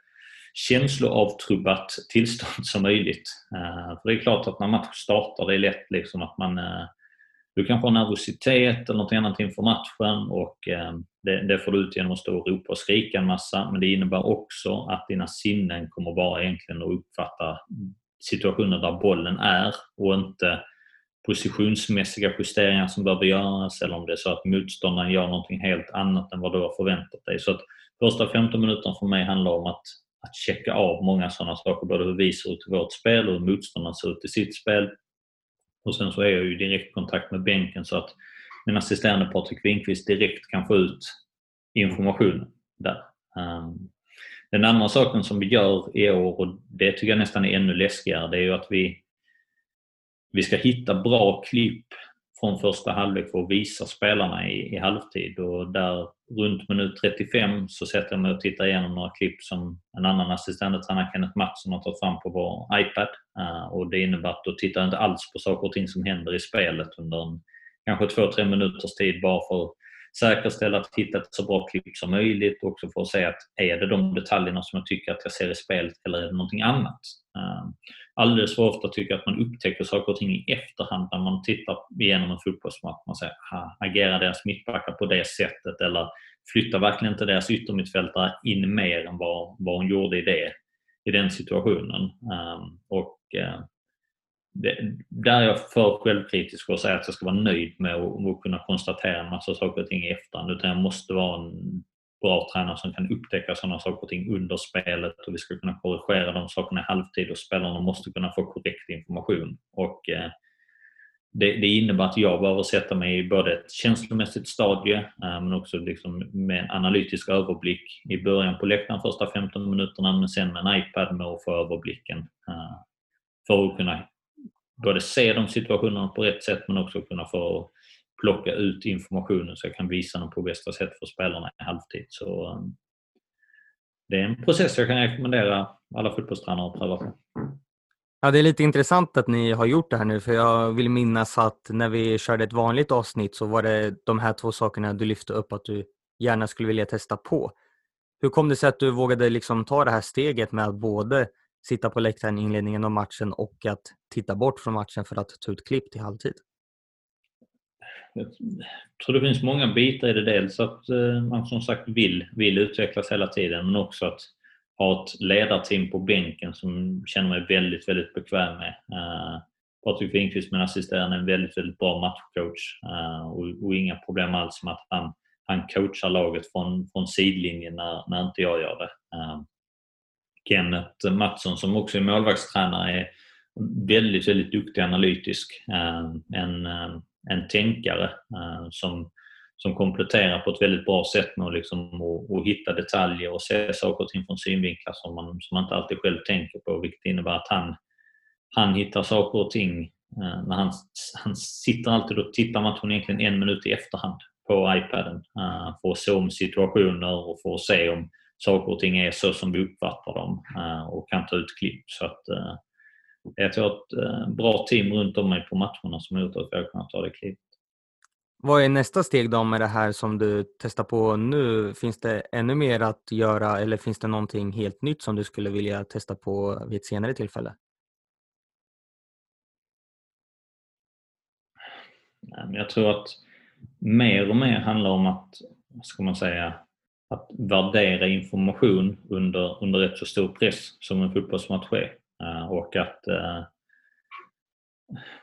känsloavtrubbat tillstånd som möjligt. Eh, för det är klart att när match startar, det är lätt liksom att man eh, du kanske har nervositet eller något annat inför matchen och eh, det, det, får du ut genom att stå och ropa och skrika en massa men det innebär också att dina sinnen kommer bara egentligen att uppfatta situationen där bollen är och inte positionsmässiga justeringar som behöver göras eller om det är så att motståndaren gör någonting helt annat än vad du har förväntat dig. Så att första 15 minuterna för mig handlar om att, att checka av många sådana saker, både hur vi ser ut i vårt spel och hur motståndaren ser ut i sitt spel. Och sen så är jag ju i direktkontakt med bänken så att min assisterande Patrik Winkvist direkt kan få ut informationen där. Um, den andra saken som vi gör i år, och det tycker jag nästan är ännu läskigare, det är ju att vi vi ska hitta bra klipp från första halvlek för att visa spelarna i, i halvtid och där runt minut 35 så sätter jag mig och tittar igenom några klipp som en annan assistent, tränare, Kenneth Mattsson, har tagit fram på vår iPad. Uh, och det innebär att då tittar jag inte alls på saker och ting som händer i spelet under en, kanske två, tre minuters tid bara för att säkerställa att hitta ett så bra klipp som möjligt och också för att se att är det de detaljerna som jag tycker att jag ser i spelet eller är det någonting annat? Uh, alldeles för ofta tycker jag att man upptäcker saker och ting i efterhand när man tittar igenom en fotbollsmatch. Man säger, agerar deras mittbackar på det sättet eller flyttar verkligen inte deras yttermittfältare in mer än vad, vad hon gjorde i, det, i den situationen? Um, och uh, det, där är jag för självkritisk och säger att jag ska vara nöjd med att, att kunna konstatera en massa saker och ting i efterhand. Utan jag måste vara en bra tränare som kan upptäcka sådana saker och ting under spelet och vi ska kunna korrigera de sakerna i halvtid och spelarna måste kunna få korrekt information. Och, eh, det, det, innebär att jag behöver sätta mig i både ett känslomässigt stadie eh, men också liksom med en analytisk överblick i början på läktaren första 15 minuterna men sen med en iPad med att få överblicken eh, för att kunna både se de situationerna på rätt sätt men också kunna få plocka ut informationen så jag kan visa den på bästa sätt för spelarna i halvtid. Så um, det är en process jag kan rekommendera alla fotbollstränare att pröva på. Ja, det är lite intressant att ni har gjort det här nu för jag vill minnas att när vi körde ett vanligt avsnitt så var det de här två sakerna du lyfte upp att du gärna skulle vilja testa på. Hur kom det sig att du vågade liksom ta det här steget med att både sitta på läktaren i inledningen av matchen och att titta bort från matchen för att ta ut klipp till halvtid? Jag tror det finns många bitar i det. Dels att eh, man som sagt vill, vill utvecklas hela tiden men också att ha ett ledarteam på bänken som känner mig väldigt, väldigt bekväm med. Eh, Patrik Winqvist, min assisterande, är en väldigt, väldigt bra matchcoach eh, och, och, inga problem alls med att han, han coachar laget från, från sidlinjen när, när inte jag gör det. Kenneth Mattsson som också är målvaktstränare är väldigt, väldigt duktig analytisk. En, en tänkare eh, som, som kompletterar på ett väldigt bra sätt med att liksom, och, och hitta detaljer och se saker och ting från synvinklar som man, som man inte alltid själv tänker på vilket innebär att han, han hittar saker och ting eh, när han, han sitter alltid och tittar matchen egentligen en minut i efterhand på iPaden eh, för att se om situationer och för att se om saker och ting är så som vi uppfattar dem eh, och kan ta ut klipp. Så att, eh, jag har ett eh, bra team runt om mig på matcherna som har gjort att vi har kunnat ta det klivet. Vad är nästa steg då med det här som du testar på nu? Finns det ännu mer att göra eller finns det någonting helt nytt som du skulle vilja testa på vid ett senare tillfälle? Jag tror att mer och mer handlar om att, ska man säga, att värdera information under, under rätt så stor press som en fotbollsmatch är. Eh, och att eh,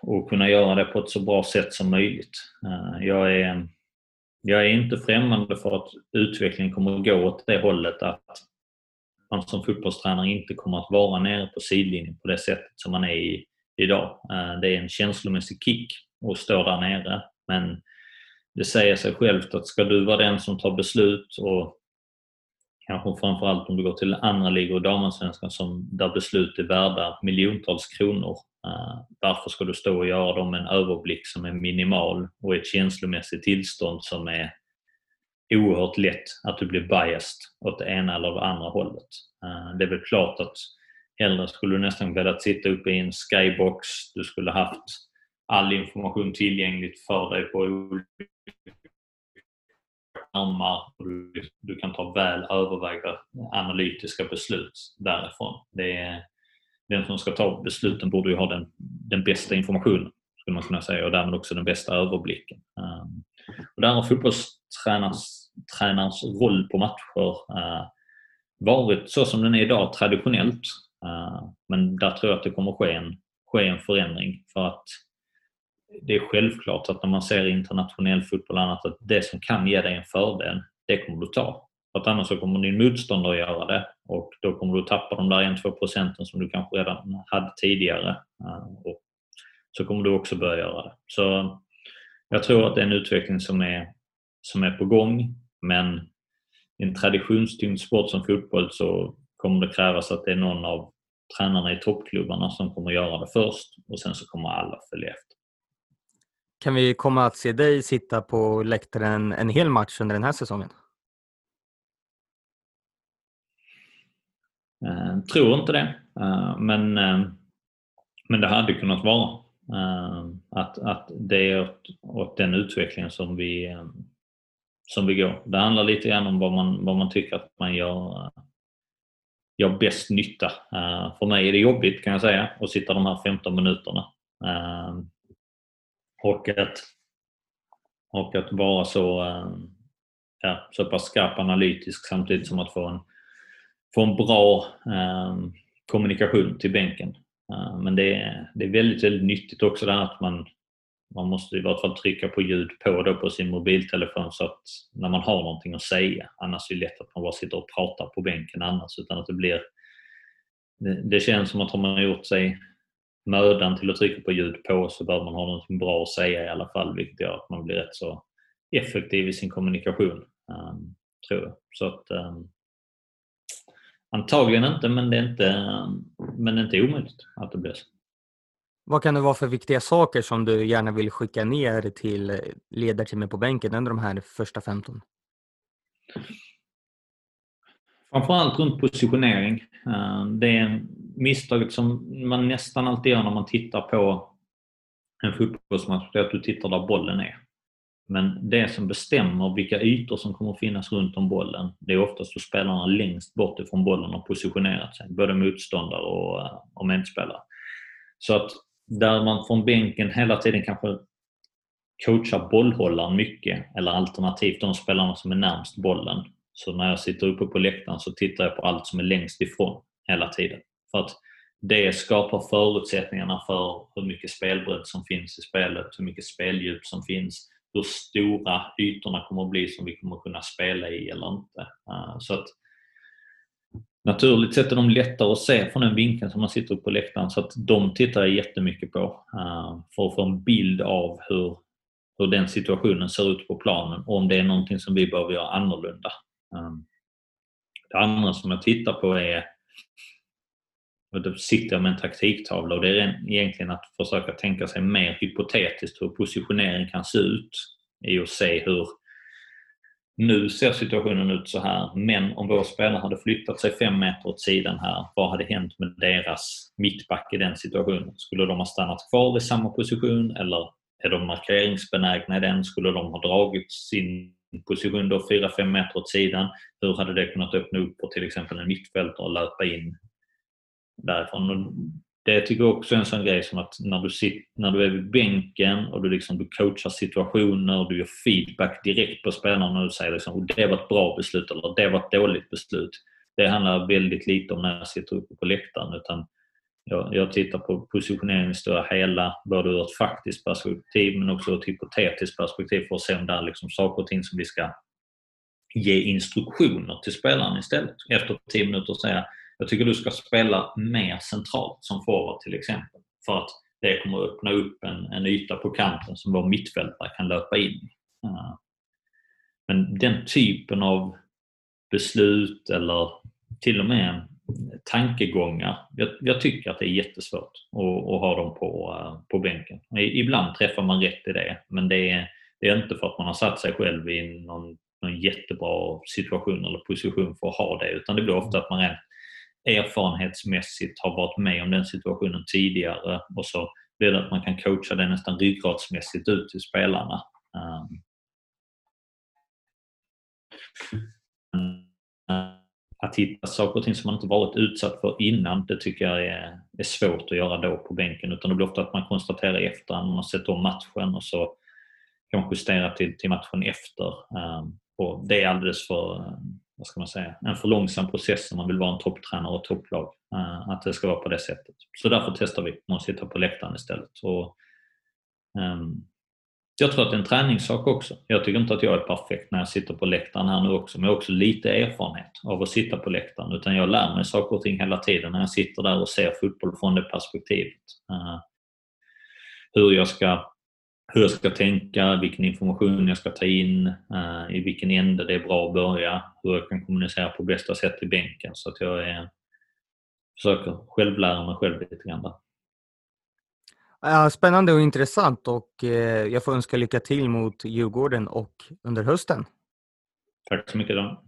och kunna göra det på ett så bra sätt som möjligt. Eh, jag är, jag är inte främmande för att utvecklingen kommer att gå åt det hållet att man som fotbollstränare inte kommer att vara nere på sidlinjen på det sättet som man är i, idag. Det är en känslomässig kick att stå där nere men det säger sig självt att ska du vara den som tar beslut och kanske framförallt om du går till andra ligor i damallsvenskan som där beslut är värda miljontals kronor. Uh, varför ska du stå och göra dem med en överblick som är minimal och ett känslomässigt tillstånd som är oerhört lätt att du blir biased åt det ena eller det andra hållet. Uh, det är väl klart att hellre skulle du nästan velat sitta uppe i en skybox, du skulle haft all information tillgängligt för dig på olika skärmar och du, du kan ta väl övervägda analytiska beslut därifrån. Det är, den som ska ta besluten borde ju ha den, den bästa informationen skulle man kunna säga och därmed också den bästa överblicken. Um, och där har fotbollstränarens roll på matcher uh, varit så som den är idag traditionellt. Uh, men där tror jag att det kommer ske en, ske en förändring för att det är självklart att när man ser internationell fotboll och annat att det som kan ge dig en fördel, det kommer du ta. För att annars så kommer din motståndare att göra det och då kommer du tappa de där 1-2 procenten som du kanske redan hade tidigare. Eh, och så kommer du också börja göra det. Så jag tror att det är en utveckling som är, som är på gång men i en traditionstyngd sport som fotboll så kommer det krävas att det är någon av tränarna i toppklubbarna som kommer göra det först och sen så kommer alla följa efter. Kan vi komma att se dig sitta på läktaren en hel match under den här säsongen? Eh, tror inte det, eh, men, eh, men det hade kunnat vara. Eh, att, att det är åt, åt den utvecklingen som vi, eh, som vi går. Det handlar lite grann om vad man, vad man tycker att man gör, eh, gör bäst nytta. För mig är det jobbigt kan jag säga att sitta de här 15 minuterna. Och att, och att vara så, ehm, ja, så pass skarp analytisk samtidigt som att få en, få en bra ehm, kommunikation till bänken. Ehm, men det är, det är väldigt, väldigt nyttigt också det här att man, man måste i vart fall trycka på ljud på då på sin mobiltelefon så att när man har någonting att säga. Annars är det lätt att man bara sitter och pratar på bänken annars utan att det blir det, det känns som att har man gjort sig mödan till att trycka på ljud på så bör man ha något bra att säga i alla fall vilket gör att man blir rätt så effektiv i sin kommunikation. Um, tror jag. Så att, um, Antagligen inte, men det är inte, ehm, men det är inte omöjligt att det blir så. Vad kan det vara för viktiga saker som du gärna vill skicka ner till eh, ledarteamet på bänken under de här första 15? Framförallt runt positionering. Eh, det är misstaget som man nästan alltid gör när man tittar på en fotbollsmatch, det är att du tittar där bollen är. Men det som bestämmer vilka ytor som kommer att finnas runt om bollen, det är oftast hur spelarna längst bort ifrån bollen har positionerat sig. Både motståndare och, eh, och medspelare. Så att där man från bänken hela tiden kanske coachar bollhållaren mycket, eller alternativt de spelarna som är närmst bollen. Så när jag sitter uppe på läktaren så tittar jag på allt som är längst ifrån hela tiden. För att det skapar förutsättningarna för hur mycket spelbredd som finns i spelet, hur mycket speldjup som finns, hur stora ytorna kommer att bli som vi kommer att kunna spela i eller inte. Eh, så att Naturligt sett är de lättare att se från den vinkeln som man sitter på läktaren så att de tittar jag jättemycket på eh, för att få en bild av hur, hur den situationen ser ut på planen och om det är någonting som vi behöver göra annorlunda. Ehm, det andra som jag tittar på är och då sitter jag med en taktiktavla och det är egentligen att försöka tänka sig mer hypotetiskt hur positionering kan se ut i att se hur nu ser situationen ut så här, men om vår spelare hade flyttat sig fem meter åt sidan här, vad hade hänt med deras mittback i den situationen? Skulle de ha stannat kvar i samma position eller är de markeringsbenägna i den? Skulle de ha dragit sin position då 4-5 meter åt sidan? Hur hade det kunnat öppna upp för till exempel en mittfältare och löpa in därifrån. Och det tycker jag också är en sån grej som att när du, sitter, när du är vid bänken och du, liksom, du coachar situationer och du gör feedback direkt på spelarna och du säger liksom, oh, det var ett bra beslut eller det var ett dåligt beslut. Det handlar väldigt lite om när jag sitter uppe på läktaren utan jag, jag tittar på positioneringen i stora hela både ur ett faktiskt perspektiv men också ur ett hypotetiskt perspektiv för att se om det är liksom saker och ting som vi ska ge instruktioner till spelaren istället. Efter 10 minuter säga jag tycker du ska spela mer centralt som forward till exempel. För att det kommer att öppna upp en, en yta på kanten som vår mittfältare kan löpa in i. Men den typen av beslut eller till och med tankegångar. Jag, jag tycker att det är jättesvårt att, att ha dem på, på bänken. Ibland träffar man rätt i det men det är, det är inte för att man har satt sig själv i någon, någon jättebra situation eller position för att ha det utan det blir ofta att man rent erfarenhetsmässigt har varit med om den situationen tidigare och så blir det att man kan coacha det nästan ryggradsmässigt ut till spelarna. Um, att hitta saker och ting som man inte varit utsatt för innan, det tycker jag är, är svårt att göra då på bänken. Utan det blir ofta att man konstaterar i efterhand, man har sett om matchen och så kan man justera till, till matchen efter. Um, och det är alldeles för, vad ska man säga, en för långsam process om man vill vara en topptränare och topplag. Uh, att det ska vara på det sättet. Så därför testar vi att sitta på läktaren istället. Och, um, jag tror att det är en träningssak också. Jag tycker inte att jag är perfekt när jag sitter på läktaren här nu också, men jag har också lite erfarenhet av att sitta på läktaren. Utan jag lär mig saker och ting hela tiden när jag sitter där och ser fotboll från det perspektivet. Uh, hur jag ska hur jag ska tänka, vilken information jag ska ta in, uh, i vilken ände det är bra att börja, hur jag kan kommunicera på bästa sätt i bänken. Så att jag är, försöker självlära mig själv lite grann där. Spännande och intressant och eh, jag får önska lycka till mot Djurgården och under hösten. Tack så mycket. Då.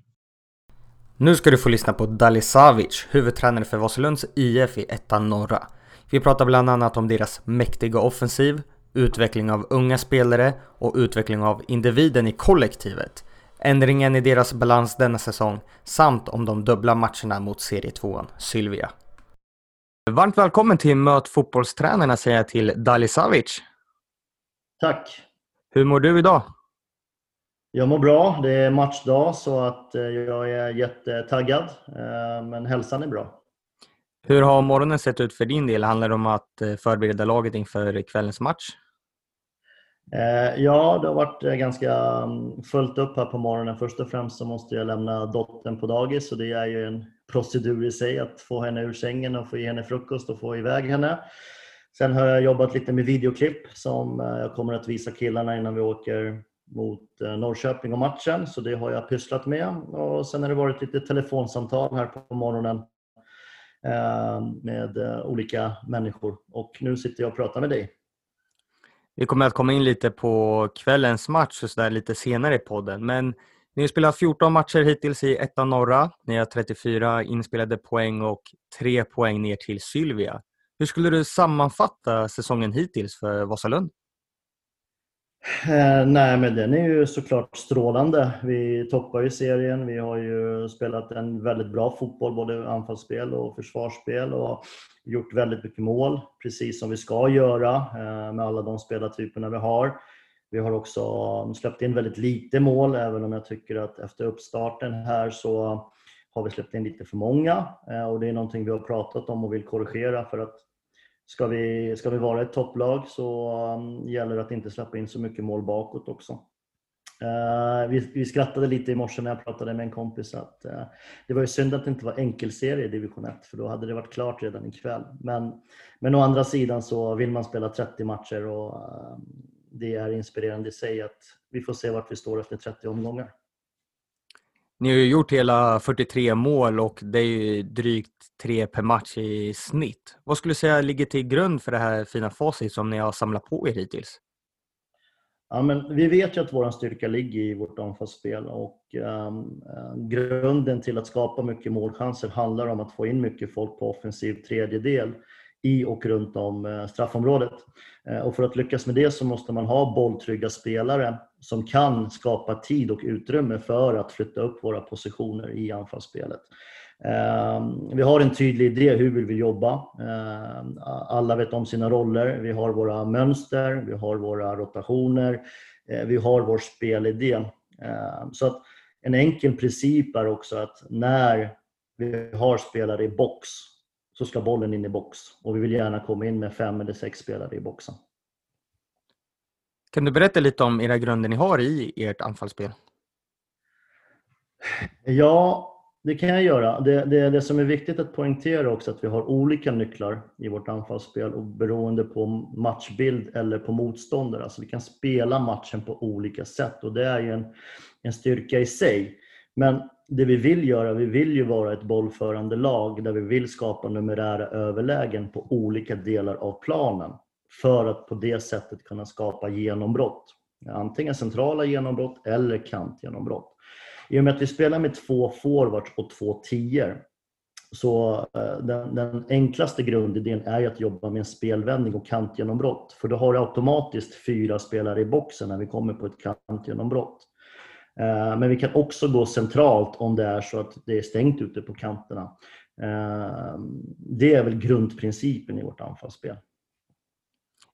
Nu ska du få lyssna på Dali Savic, huvudtränare för Vasalunds IF i ettan norra. Vi pratar bland annat om deras mäktiga offensiv, utveckling av unga spelare och utveckling av individen i kollektivet. Ändringen i deras balans denna säsong samt om de dubbla matcherna mot serietvåan Sylvia. Varmt välkommen till Möt fotbollstränarna säger jag till Dali Savic. Tack. Hur mår du idag? Jag mår bra. Det är matchdag så att eh, jag är jättetaggad. Eh, men hälsan är bra. Hur har morgonen sett ut för din del? Handlar det om att eh, förbereda laget inför kvällens match? Ja, det har varit ganska mm, fullt upp här på morgonen. Först och främst så måste jag lämna dottern på dagis och det är ju en procedur i sig att få henne ur sängen och få ge henne frukost och få iväg henne. Sen har jag jobbat lite med videoklipp som eh, jag kommer att visa killarna innan vi åker mot eh, Norrköping och matchen. Så det har jag pysslat med. Och sen har det varit lite telefonsamtal här på morgonen eh, med olika människor. Och nu sitter jag och pratar med dig. Vi kommer att komma in lite på kvällens match och så där lite senare i podden. Men ni har spelat 14 matcher hittills i ettan norra. Ni har 34 inspelade poäng och 3 poäng ner till Sylvia. Hur skulle du sammanfatta säsongen hittills för Vasalund? Eh, nej, men den är ju såklart strålande. Vi toppar ju serien. Vi har ju spelat en väldigt bra fotboll, både anfallsspel och försvarsspel och gjort väldigt mycket mål, precis som vi ska göra eh, med alla de spelartyperna vi har. Vi har också släppt in väldigt lite mål, även om jag tycker att efter uppstarten här så har vi släppt in lite för många. Eh, och det är någonting vi har pratat om och vill korrigera för att ska vi, ska vi vara ett topplag så mm, gäller det att inte släppa in så mycket mål bakåt också. Eh, vi, vi, skrattade lite i morse när jag pratade med en kompis att eh, det var ju synd att det inte var enkelserie i division 1 för då hade det varit klart redan ikväll. Men, men å andra sidan så vill man spela 30 matcher och det är inspirerande i sig att vi får se vart vi står efter 30 omgångar. Ni har ju gjort hela 43 mål och det är ju drygt tre per match i snitt. Vad skulle du säga ligger till grund för det här fina facit som ni har samlat på er hittills? Ja, men vi vet ju att vår styrka ligger i vårt anfallsspel och um, grunden till att skapa mycket målchanser handlar om att få in mycket folk på offensiv tredjedel i och runt om eh, straffområdet. Eh, och för att lyckas med det så måste man ha bolltrygga spelare som kan skapa tid och utrymme för att flytta upp våra positioner i anfallsspelet. Ehm, vi har en tydlig idé hur vill vi jobba. Ehm, alla vet om sina roller. Vi har våra mönster, vi har våra rotationer, eh, vi har vår spelidé. Ehm, så att en enkel princip är också att när vi har spelare i box så ska bollen in i box. Och vi vill gärna komma in med fem eller sex spelare i boxen. Kan du berätta lite om era grunder ni har i ert anfallsspel? Ja, det kan jag göra. Det, det, det som är viktigt att poängtera också att vi har olika nycklar i vårt anfallsspel och beroende på matchbild eller på motståndare. Alltså vi kan spela matchen på olika sätt och det är ju en, en styrka i sig. Men det vi vill göra, vi vill ju vara ett bollförande lag där vi vill skapa numerära överlägen på olika delar av planen för att på det sättet kunna skapa genombrott. Antingen centrala genombrott eller kantgenombrott. I och med att vi spelar med två forwards och två tior så eh, den, den, enklaste grundidén är att jobba med en spelvändning och kantgenombrott. För då har du automatiskt fyra spelare i boxen när vi kommer på ett kantgenombrott. Eh, men vi kan också gå centralt om det är så att det är stängt ute på kanterna. Eh, det är väl grundprincipen i vårt anfallsspel.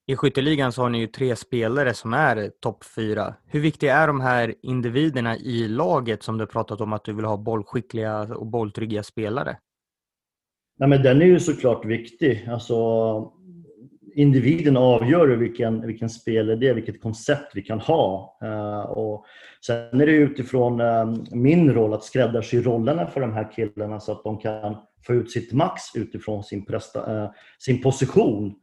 I skytteligan så har ni ju tre spelare som är topp fyra. Hur viktiga är de här individerna i laget som du pratat om att du vill ha bollskickliga och bolltrygga spelare? Nej, men den är ju såklart viktig. Alltså, individen avgör vilken, vilken spelidé, vilket koncept vi kan ha. Uh, och sen är det utifrån uh, min roll att skräddarsy rollerna för de här killarna så att de kan få ut sitt max utifrån sin, presta, uh, sin position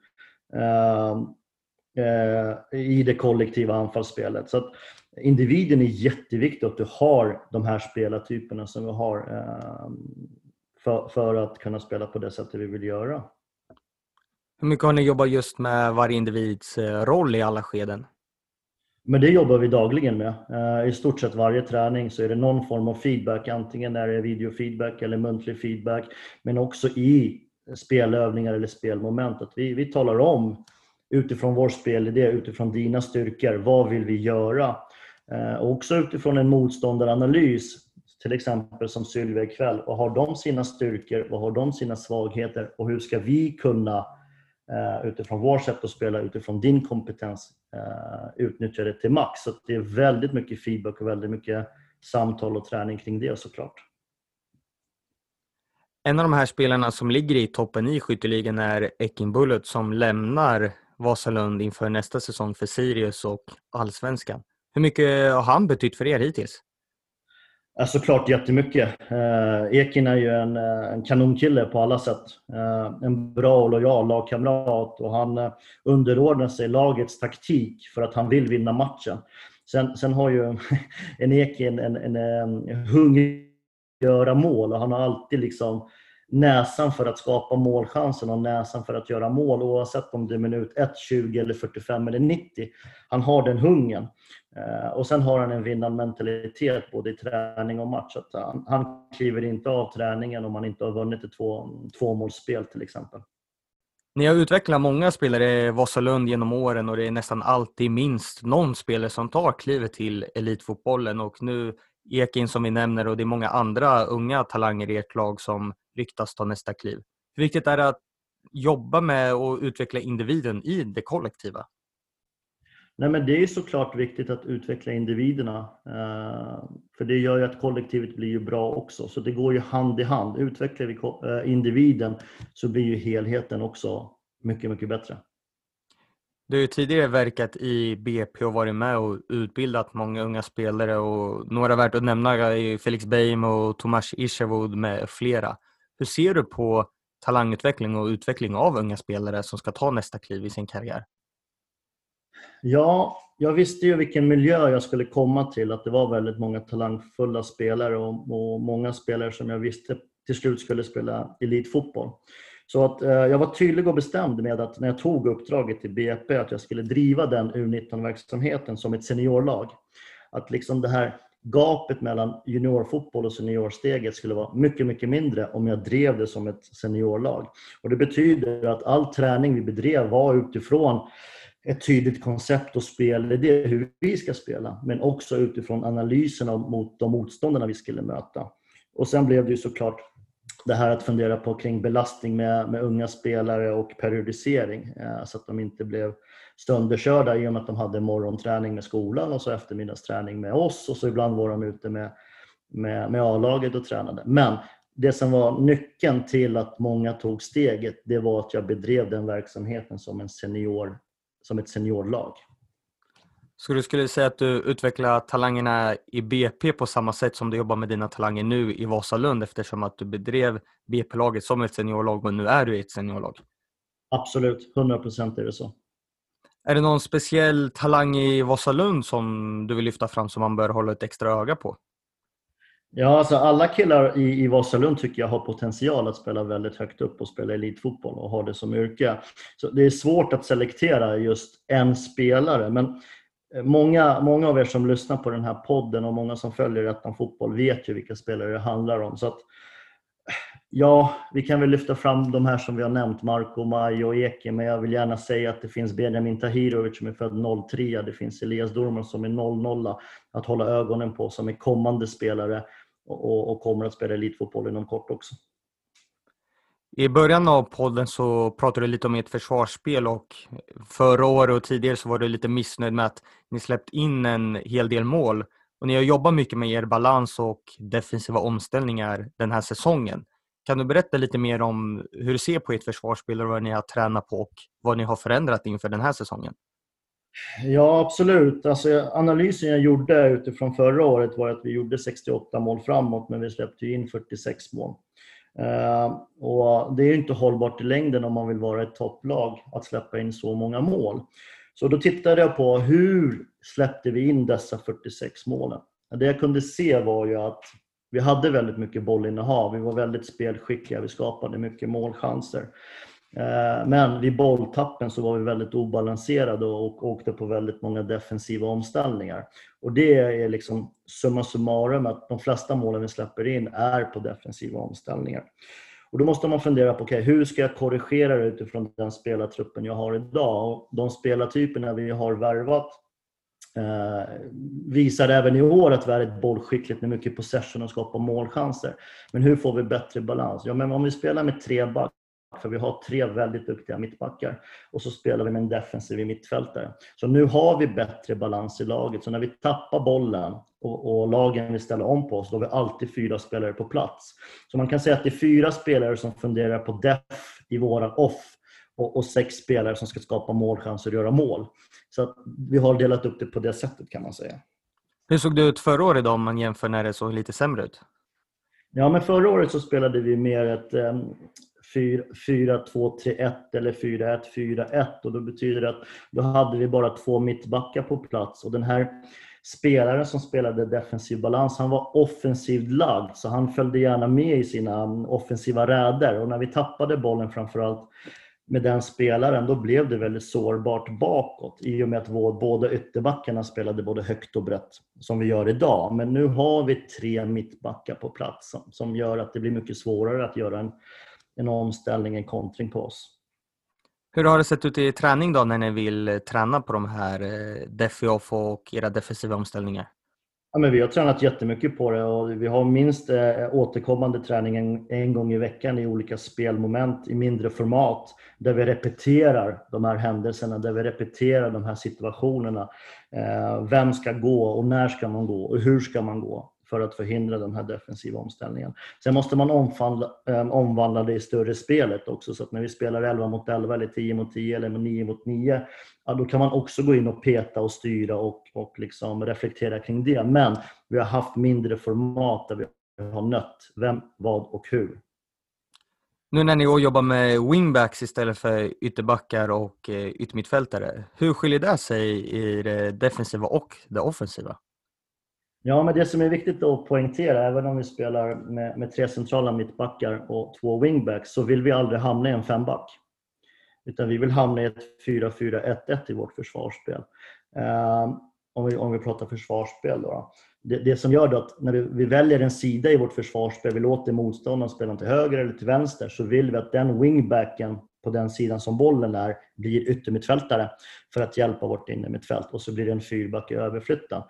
i det kollektiva anfallsspelet. Så att individen är jätteviktig att du har de här spelartyperna som vi har för, för att kunna spela på det sättet vi vill göra. Hur mycket har ni jobbat just med varje individs eh, roll i alla skeden? Men det jobbar vi dagligen med. Eh, I stort sett varje träning så är det någon form av feedback. Antingen är det videofeedback eller muntlig feedback. Men också i spelövningar eller spelmoment. Att vi, vi talar om utifrån vår spelidé, utifrån dina styrkor, vad vill vi göra? Eh, och också utifrån en motståndaranalys till exempel som Sylvia ikväll. Vad har de sina styrkor? Vad har de sina svagheter? Och hur ska vi kunna Eh, utifrån vårt sätt att spela, utifrån din kompetens eh, utnyttja det till max? Så det är väldigt mycket feedback och väldigt mycket samtal och träning kring det såklart. En av de här spelarna som ligger i toppen i skytteligan är Ekin Bullet som lämnar Vasalund inför nästa säsong för Sirius och Allsvenskan. Hur mycket har han betytt för er hittills? Eh, såklart jättemycket. Eh, Ekin är ju en, eh, en kanonkille på alla sätt. Eh, en bra och lojal lagkamrat och han eh, underordnar sig lagets taktik för att han vill vinna matchen. Sen, sen har ju en Ekin en, en, en hunger att göra mål och han har alltid liksom näsan för att skapa målchansen och näsan för att göra mål oavsett om det är minut 1, 20 eller 45 eller 90. Han har den hungern. Eh, och sen har han en vinnarmentalitet både i träning och match. Att han, han kliver inte av träningen om han inte har vunnit ett två, tvåmålsspel till exempel. Ni har utvecklat många spelare i Vasalund genom åren och det är nästan alltid minst någon spelare som tar klivet till elitfotbollen och nu Ekin som vi nämner och det är många andra unga talanger i ert lag som ryktas ta nästa kliv. Hur viktigt är det att jobba med och utveckla individen i det kollektiva? Nej, men det är såklart viktigt att utveckla individerna. Eh, för det gör ju att kollektivet blir ju bra också. Så det går ju hand i hand. Utvecklar vi eh, individen så blir ju helheten också mycket, mycket bättre. Du har tidigare verkat i BP och varit med och utbildat många unga spelare och några värt att nämna är Felix Beim och Tomas Isherwood med flera. Hur ser du på talangutveckling och utveckling av unga spelare som ska ta nästa kliv i sin karriär? Ja, jag visste ju vilken miljö jag skulle komma till. Att det var väldigt många talangfulla spelare och, och många spelare som jag visste till slut skulle spela elitfotboll. Så att, eh, jag var tydlig och bestämd med att när jag tog uppdraget till BP att jag skulle driva den U19-verksamheten som ett seniorlag. Att liksom det här gapet mellan juniorfotboll och seniorsteget skulle vara mycket, mycket mindre om jag drev det som ett seniorlag. Och det betyder att all träning vi bedrev var utifrån ett tydligt koncept och spelidé hur vi ska spela, men också utifrån analysen mot de motståndarna vi skulle möta. Och sen blev det ju såklart det här att fundera på kring belastning med, med unga spelare och periodisering eh, så att de inte blev sönderkörda i och med att de hade morgonträning med skolan och så eftermiddagsträning med oss och så ibland var de ute med, med, med A-laget och tränade. Men det som var nyckeln till att många tog steget, det var att jag bedrev den verksamheten som, en senior, som ett seniorlag. Så du skulle säga att du utvecklar talangerna i BP på samma sätt som du jobbar med dina talanger nu i Vasalund eftersom att du bedrev BP-laget som ett seniorlag och nu är du ett seniorlag? Absolut, 100 procent är det så. Är det någon speciell talang i Vasalund som du vill lyfta fram som man bör hålla ett extra öga på? Ja, alltså alla killar i, i Vasalund tycker jag har potential att spela väldigt högt upp och spela elitfotboll och ha det som yrke. Så Det är svårt att selektera just en spelare men eh, många, många av er som lyssnar på den här podden och många som följer Ettan Fotboll vet ju vilka spelare det handlar om. Så att Ja, vi kan väl lyfta fram de här som vi har nämnt, Marco, Maj och Eke, men jag vill gärna säga att det finns Benjamin Tahirovic som är född 03, det finns Elias Dorman som är 00 att hålla ögonen på som är kommande spelare och, och kommer att spela elitfotboll inom kort också. I början av podden så pratade du lite om ert försvarsspel och förra året och tidigare så var du lite missnöjd med att ni släppt in en hel del mål. Och ni har jobbat mycket med er balans och defensiva omställningar den här säsongen. Kan du berätta lite mer om hur du ser på ert försvarsspel och vad ni har tränat på och vad ni har förändrat inför den här säsongen? Ja, absolut. Alltså, analysen jag gjorde utifrån förra året var att vi gjorde 68 mål framåt, men vi släppte in 46 mål. Uh, och Det är inte hållbart i längden om man vill vara ett topplag att släppa in så många mål. Så då tittade jag på hur släppte vi in dessa 46 målen? Det jag kunde se var ju att vi hade väldigt mycket bollinnehav, vi var väldigt spelskickliga, vi skapade mycket målchanser. Eh, men vid bolltappen så var vi väldigt obalanserade och åkte på väldigt många defensiva omställningar. Och det är liksom summa summarum att de flesta målen vi släpper in är på defensiva omställningar. Och då måste man fundera på okay, hur ska jag korrigera det utifrån den spelartruppen jag har idag. Och de spelartyperna vi har värvat eh, visar även i år att vi är ett bollskickligt med mycket possession och skapar målchanser. Men hur får vi bättre balans? Ja, men om vi spelar med tre back för vi har tre väldigt duktiga mittbackar och så spelar vi med en defensiv mittfältare. Så nu har vi bättre balans i laget. Så när vi tappar bollen och, och lagen vill ställa om på oss, då har vi alltid fyra spelare på plats. Så man kan säga att det är fyra spelare som funderar på def i våra off och, och sex spelare som ska skapa målchanser och göra mål. Så att vi har delat upp det på det sättet kan man säga. Hur såg det ut förra året då, om man jämför när det såg lite sämre ut? Ja, men förra året så spelade vi mer ett 4-2-3-1 eller 4-1-4-1 och då betyder det att då hade vi bara två mittbackar på plats och den här spelaren som spelade defensiv balans, han var offensivt lagd så han följde gärna med i sina offensiva räder och när vi tappade bollen framförallt med den spelaren, då blev det väldigt sårbart bakåt i och med att vår, båda ytterbackarna spelade både högt och brett som vi gör idag. Men nu har vi tre mittbackar på plats som, som gör att det blir mycket svårare att göra en en omställning, en kontring på oss. Hur har det sett ut i träning då när ni vill träna på de här eh, defi och era defensiva omställningar? Ja, men vi har tränat jättemycket på det och vi har minst eh, återkommande träning en, en, gång i veckan i olika spelmoment i mindre format där vi repeterar de här händelserna, där vi repeterar de här situationerna. Eh, vem ska gå och när ska man gå och hur ska man gå? För att förhindra den här defensiva omställningen. Sen måste man omvandla, ehm, omvandla det i större spelet också så att när vi spelar 11 mot 11 eller 10 mot 10 eller 9 mot 9 ja, då kan man också gå in och peta och styra och, och liksom reflektera kring det. Men vi har haft mindre format där vi har nött vem, vad och hur. Nu när ni jobbar med wingbacks istället för ytterbackar och eh, yttermittfältare, hur skiljer det sig i det defensiva och det offensiva? Ja, men det som är viktigt att poängtera, även om vi spelar med, med tre centrala mittbackar och två wingbacks, så vill vi aldrig hamna i en femback. Utan vi vill hamna i ett 4-4-1-1 i vårt försvarsspel. Um, om, vi, om vi pratar försvarsspel då. Det, det som gör att när vi, vi, väljer en sida i vårt försvarsspel, vi låter motståndaren spela till höger eller till vänster, så vill vi att den wingbacken på den sidan som bollen är blir yttermittfältare för att hjälpa vårt innermittfält och så blir det en fyrback i överflytten.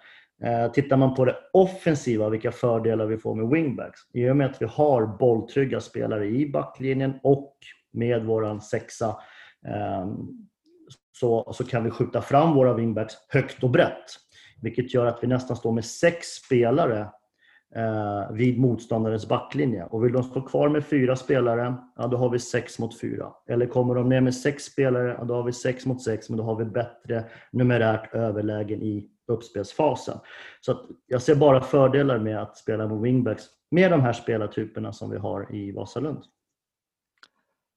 Eh, tittar man på det offensiva, vilka fördelar vi får med wingbacks. I och med att vi har bolltrygga spelare i backlinjen och med våran sexa ehm, så, så kan vi skjuta fram våra wingbacks högt och brett. Vilket gör att vi nästan står med sex spelare eh, vid motståndarens backlinje. Och vill de stå kvar med fyra spelare, ja, då har vi sex mot fyra. Eller kommer de ner med sex spelare, ja, då har vi sex mot sex, men då har vi bättre numerärt överlägen i uppspelsfasen. Så jag ser bara fördelar med att spela med wingbacks med de här spelartyperna som vi har i Vasalund.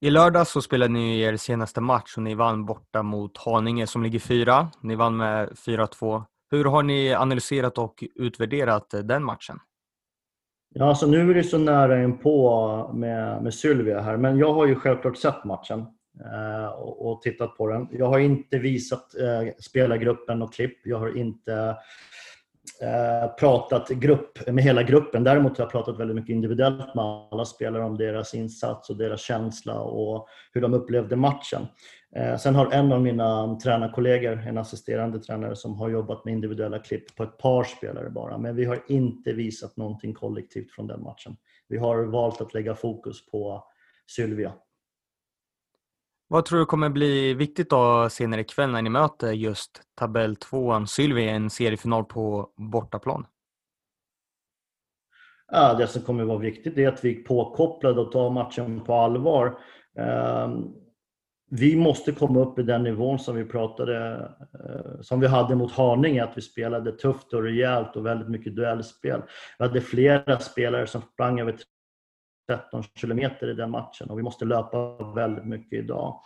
I lördag så spelade ni er senaste match och ni vann borta mot Haninge som ligger fyra. Ni vann med 4-2. Hur har ni analyserat och utvärderat den matchen? Ja, alltså nu är det så nära in på med, med Sylvia här, men jag har ju självklart sett matchen. Eh, och tittat på den. Jag har inte visat eh, spelargruppen och klipp. Jag har inte eh, pratat grupp, med hela gruppen. Däremot har jag pratat väldigt mycket individuellt med alla spelare om deras insats och deras känsla och hur de upplevde matchen. Sen har en av mina tränarkollegor, en assisterande tränare som har jobbat med individuella klipp på ett par spelare bara. Men vi har inte visat någonting kollektivt från den matchen. Vi har valt att lägga fokus på Sylvia. Vad tror du kommer bli viktigt då senare ikväll när ni möter just tabell 2 Sylvia i en seriefinal på bortaplan? Ja, det som kommer vara viktigt är att vi är påkopplade och tar matchen på allvar. Ehm, vi måste komma upp i den nivån som vi pratade, eh, som vi hade mot Haninge, att vi spelade tufft och rejält och väldigt mycket duellspel. Vi hade flera spelare som sprang över 13 kilometer i den matchen och vi måste löpa väldigt mycket idag.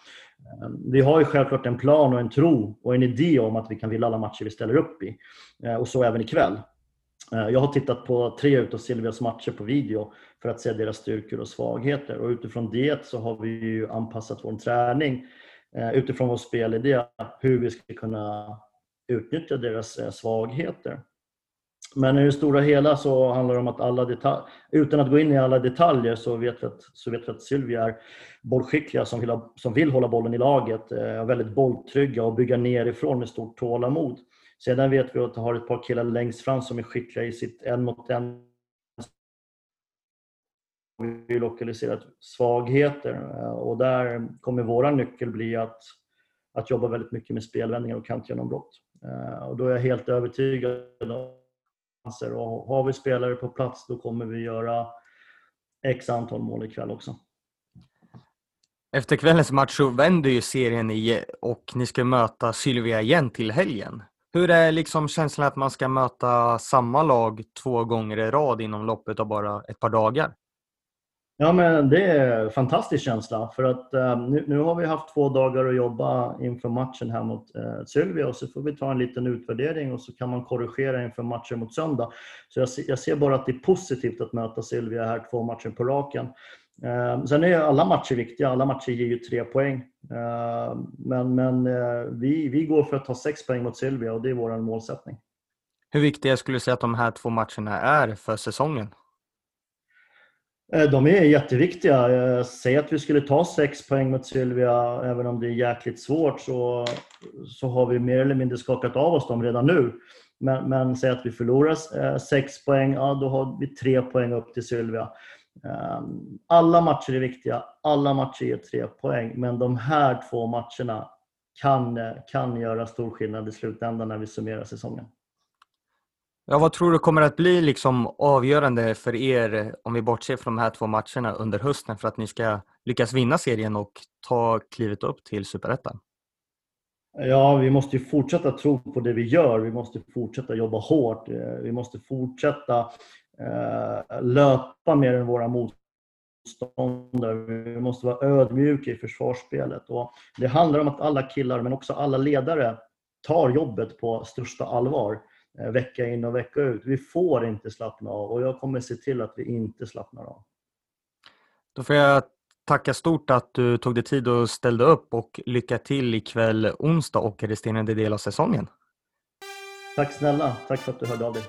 Ehm, vi har ju självklart en plan och en tro och en idé om att vi kan vinna alla matcher vi ställer upp i. Eh, och så även ikväll. Ehm, jag har tittat på tre utav Silvias matcher på video för att se deras styrkor och svagheter och utifrån det så har vi ju anpassat vår träning eh, utifrån vår spelidé hur vi ska kunna utnyttja deras eh, svagheter. Men i det stora hela så handlar det om att alla detaljer, utan att gå in i alla detaljer så vet vi att, så vet vi att Sylvia är bollskickliga som vill, ha, som vill hålla bollen i laget, är väldigt bolltrygga och bygga nerifrån med stort tålamod. Sedan vet vi att vi har ett par killar längst fram som är skickliga i sitt en mot en vi har lokaliserat svagheter eh, och där kommer vår nyckel bli att, att jobba väldigt mycket med spelvändningar och kantgenombrott. Eh, och då är jag helt övertygad chanser och har vi spelare på plats då kommer vi göra x antal mål ikväll också. Efter kvällens match så vänder ju serien i och ni ska möta Sylvia igen till helgen. Hur är liksom känslan att man ska möta samma lag två gånger i rad inom loppet av bara ett par dagar? Ja, men det är en fantastisk känsla för att eh, nu, nu, har vi haft två dagar att jobba inför matchen här mot eh, Sylvia och så får vi ta en liten utvärdering och så kan man korrigera inför matchen mot söndag. Så jag, jag ser bara att det är positivt att möta Sylvia här två matcher på raken. Eh, sen är alla matcher viktiga, alla matcher ger ju tre poäng. Eh, men men eh, vi, vi går för att ta sex poäng mot Sylvia och det är vår målsättning. Hur viktiga skulle du säga att de här två matcherna är för säsongen? Eh, de är jätteviktiga. Eh, säg att vi skulle ta sex poäng mot Sylvia, även om det är jäkligt svårt, så, så har vi mer eller mindre skakat av oss dem redan nu. Men, men säg att vi förlorar eh, sex poäng, ja, då har vi tre poäng upp till Sylvia. Ehm, alla matcher är viktiga, alla matcher ger tre poäng, men de här två matcherna kan, kan göra stor skillnad i slutändan när vi summerar säsongen. Ja, vad tror du kommer att bli liksom avgörande för er om vi bortser från de här två matcherna under hösten för att ni ska lyckas vinna serien och ta klivet upp till superettan? Ja, vi måste ju fortsätta tro på det vi gör. Vi måste fortsätta jobba hårt. Eh, vi måste fortsätta eh, löpa mer än våra motståndare. Vi måste vara ödmjuka i försvarsspelet. Och det handlar om att alla killar, men också alla ledare, tar jobbet på största allvar. Eh, vecka in och vecka ut. Vi får inte slappna av och jag kommer se till att vi inte slappnar av. Då får jag tacka stort att du tog dig tid och ställde upp och lycka till ikväll onsdag och resterande del av säsongen. Tack snälla. Tack för att du hörde av dig.